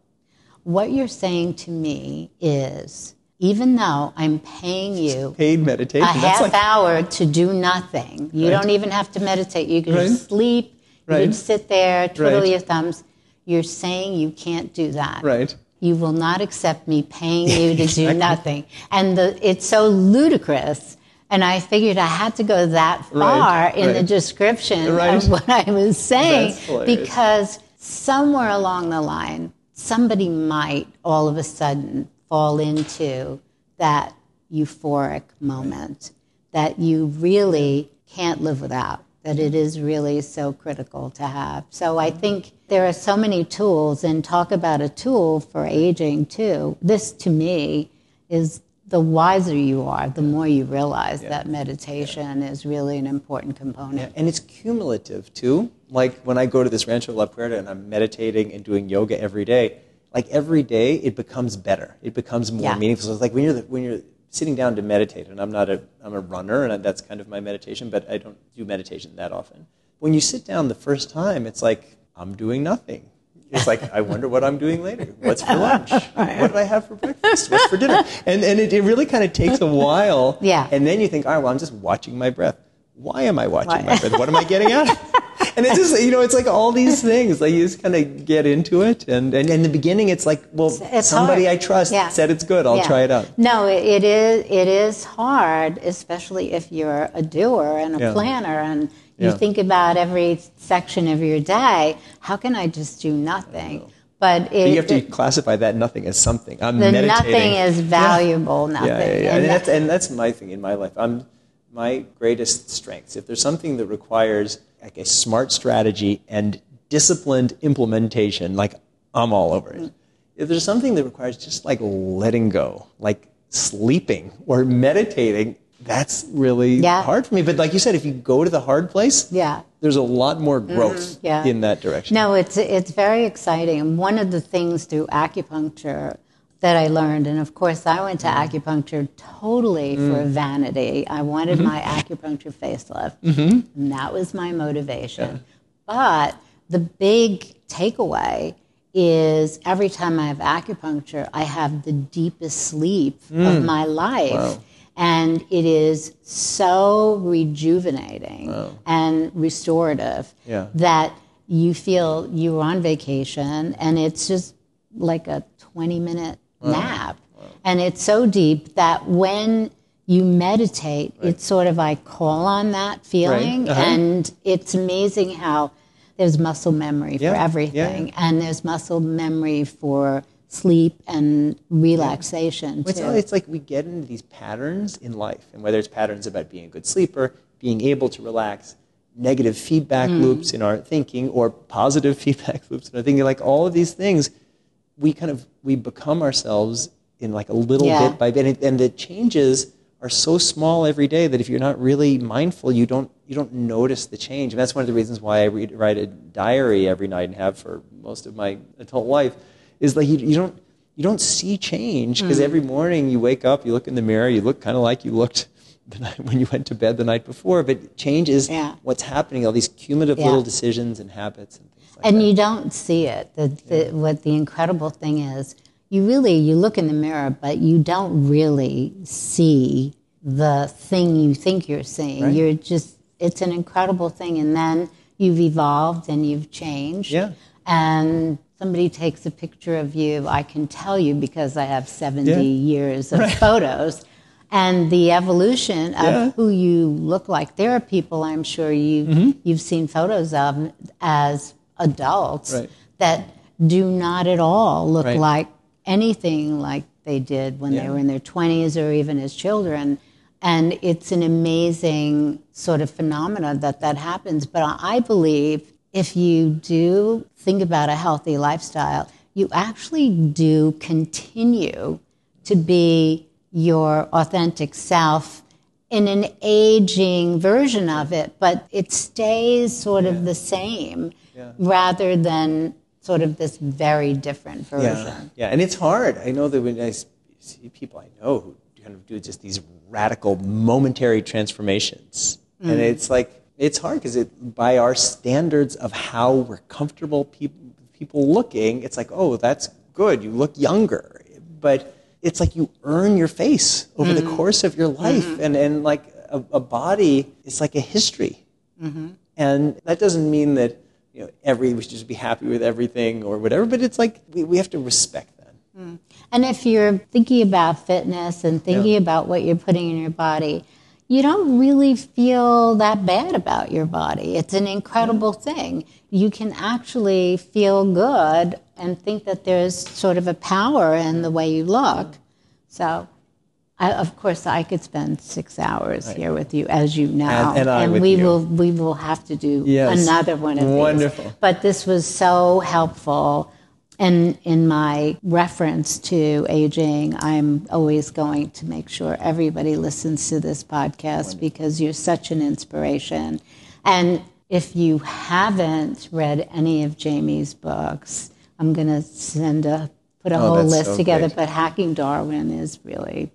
what you're saying to me is, even though I'm paying you paid meditation a half like... hour to do nothing, you right. don't even have to meditate. You can right. sleep, Right. You'd sit there, twiddle right. your thumbs. You're saying you can't do that. Right. You will not accept me paying you to exactly. do nothing. And the, it's so ludicrous. And I figured I had to go that far right. in the description of what I was saying because somewhere along the line, somebody might all of a sudden fall into that euphoric moment that you really can't live without that it is really so critical to have. So I think there are so many tools, and talk about a tool for aging too. This to me is the wiser you are, the more you realize yeah. that meditation yeah. is really an important component. Yeah. And it's cumulative too. Like when I go to this Rancho La Puerta and I'm meditating and doing yoga every day, like every day it becomes better. It becomes more meaningful. So it's like when you're the, when you're sitting down to meditate, and I'm not a I'm a runner, and that's kind of my meditation, but I don't do meditation that often. When you sit down the first time, it's like I'm doing nothing. It's like I wonder what I'm doing later. What's for lunch? What did I have for breakfast? What's for dinner? And and it, it really kind of takes a while. Yeah. And then you think, all right, well, I'm just watching my breath. Why am I watching Why? my breath? What am I getting out? and it's just you know it's like all these things like you just kind of get into it and, and in the beginning it's like well it's somebody hard. i trust yeah. said it's good i'll yeah. try it out no it is it is hard especially if you're a doer and a yeah. planner and you think about every section of your day how can i just do nothing but, it, but you have to classify that nothing as something. I'm the meditating. nothing is valuable. Nothing. Yeah, yeah, yeah. And, and, that's, and that's my thing in my life. I'm my greatest strengths. If there's something that requires like a smart strategy and disciplined implementation, like I'm all over it. If there's something that requires just like letting go, like sleeping or meditating, that's really yeah. hard for me. But like you said, if you go to the hard place, yeah. there's a lot more mm-hmm. growth mm-hmm. yeah. in that direction. No, it's it's very exciting. And one of the things through acupuncture that I learned. And of course, I went to mm-hmm. acupuncture totally mm. for vanity. I wanted mm-hmm. my acupuncture facelift, mm-hmm. and that was my motivation. Yeah. But the big takeaway is every time I have acupuncture, I have the deepest sleep mm. of my life. Wow. And it is so rejuvenating wow. and restorative yeah. that you feel you're on vacation and it's just like a 20 minute wow. nap. Wow. And it's so deep that when you meditate, right. it's sort of I call on that feeling, right. uh-huh. and it's amazing how there's muscle memory yeah. for everything, yeah. and there's muscle memory for sleep and relaxation yeah. It's, it's like we get into these patterns in life, and whether it's patterns about being a good sleeper, being able to relax, negative feedback mm. loops in our thinking, or positive feedback loops in our thinking, like all of these things we kind of we become ourselves in like a little yeah. bit by bit, and, and the changes are so small every day that if you're not really mindful, you don't you don't notice the change. And that's one of the reasons why I read, write a diary every night and have for most of my adult life, is like you, you don't you don't see change because mm. every morning you wake up, you look in the mirror, you look kind of like you looked when you went to bed the night before. But change is yeah. what's happening. All these cumulative yeah. little decisions and habits and things like and that. you don't see it. The, the, yeah. What the incredible thing is you really you look in the mirror but you don't really see the thing you think you're seeing right. you're just it's an incredible thing and then you've evolved and you've changed yeah. and somebody takes a picture of you i can tell you because i have 70 yeah. years of right. photos and the evolution of yeah. who you look like there are people i'm sure you mm-hmm. you've seen photos of as adults right. that do not at all look like anything like they did when yeah. they were in their 20s or even as children. And it's an amazing sort of phenomena that that happens. But I believe if you do think about a healthy lifestyle, you actually do continue to be your authentic self in an aging version of it, but it stays sort of the same yeah. rather than sort of this very different version. Yeah, yeah, and it's hard. I know that when I see people I know who kind of do just these radical momentary transformations, mm. and it's like it's hard because it, by our standards of how we're comfortable people people looking, it's like oh that's good, you look younger, but it's like you earn your face over mm-hmm. the course of your life, mm-hmm. and and like a, a, body is like a history, mm-hmm. and that doesn't mean that you know, every we should just be happy with everything or whatever. But it's like we, we have to respect that. Mm. And if you're thinking about fitness and thinking yeah. about what you're putting in your body, you don't really feel that bad about your body. It's an incredible thing. You can actually feel good and think that there's sort of a power in the way you look. So I, of course, I could spend six hours right. here with you, as you know, and, and, and we you. will we will have to do yes. another one of Wonderful. these. But this was so helpful, and in my reference to aging, I'm always going to make sure everybody listens to this podcast Wonderful. because you're such an inspiration. And if you haven't read any of Jamie's books, I'm going to send a put a oh, whole list so together. Great. But Hacking Darwin is really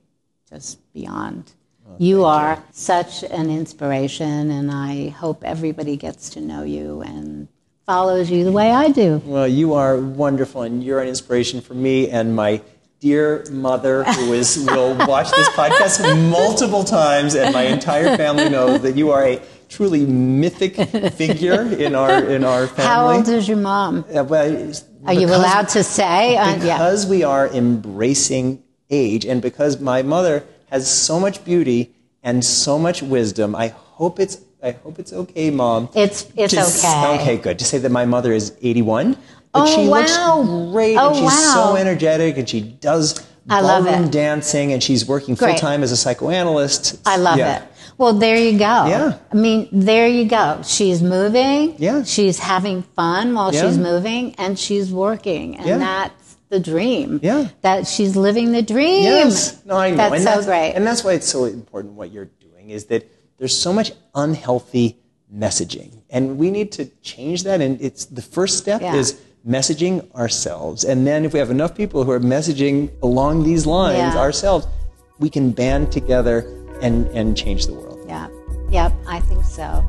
just beyond. Oh, you are you. such an inspiration, and I hope everybody gets to know you and follows you the way I do. Well, you are wonderful, and you're an inspiration for me and my dear mother, who is will watch this podcast multiple times, and my entire family knows that you are a truly mythic figure in our in our family. How old is your mom? Uh, well, are you allowed to say? Uh, because yeah. we are embracing age. And because my mother has so much beauty and so much wisdom, I hope it's I hope it's okay, Mom. It's it's okay. Okay, good. To say that my mother is 81, but oh, she wow. looks great oh, and she's wow. so energetic and she does I ballroom dancing and she's working full time as a psychoanalyst. I love yeah. it. Well, there you go. Yeah. I mean, there you go. She's moving. Yeah. She's having fun while yeah. she's moving and she's working. And yeah. that's the dream. Yeah. That she's living the dream. Yes. No, I know. That's and so that's, great. And that's why it's so important what you're doing is that there's so much unhealthy messaging. And we need to change that. And it's the first step yeah. is messaging ourselves. And then if we have enough people who are messaging along these lines yeah. ourselves, we can band together and, and change the world. Yeah. Yep, I think so.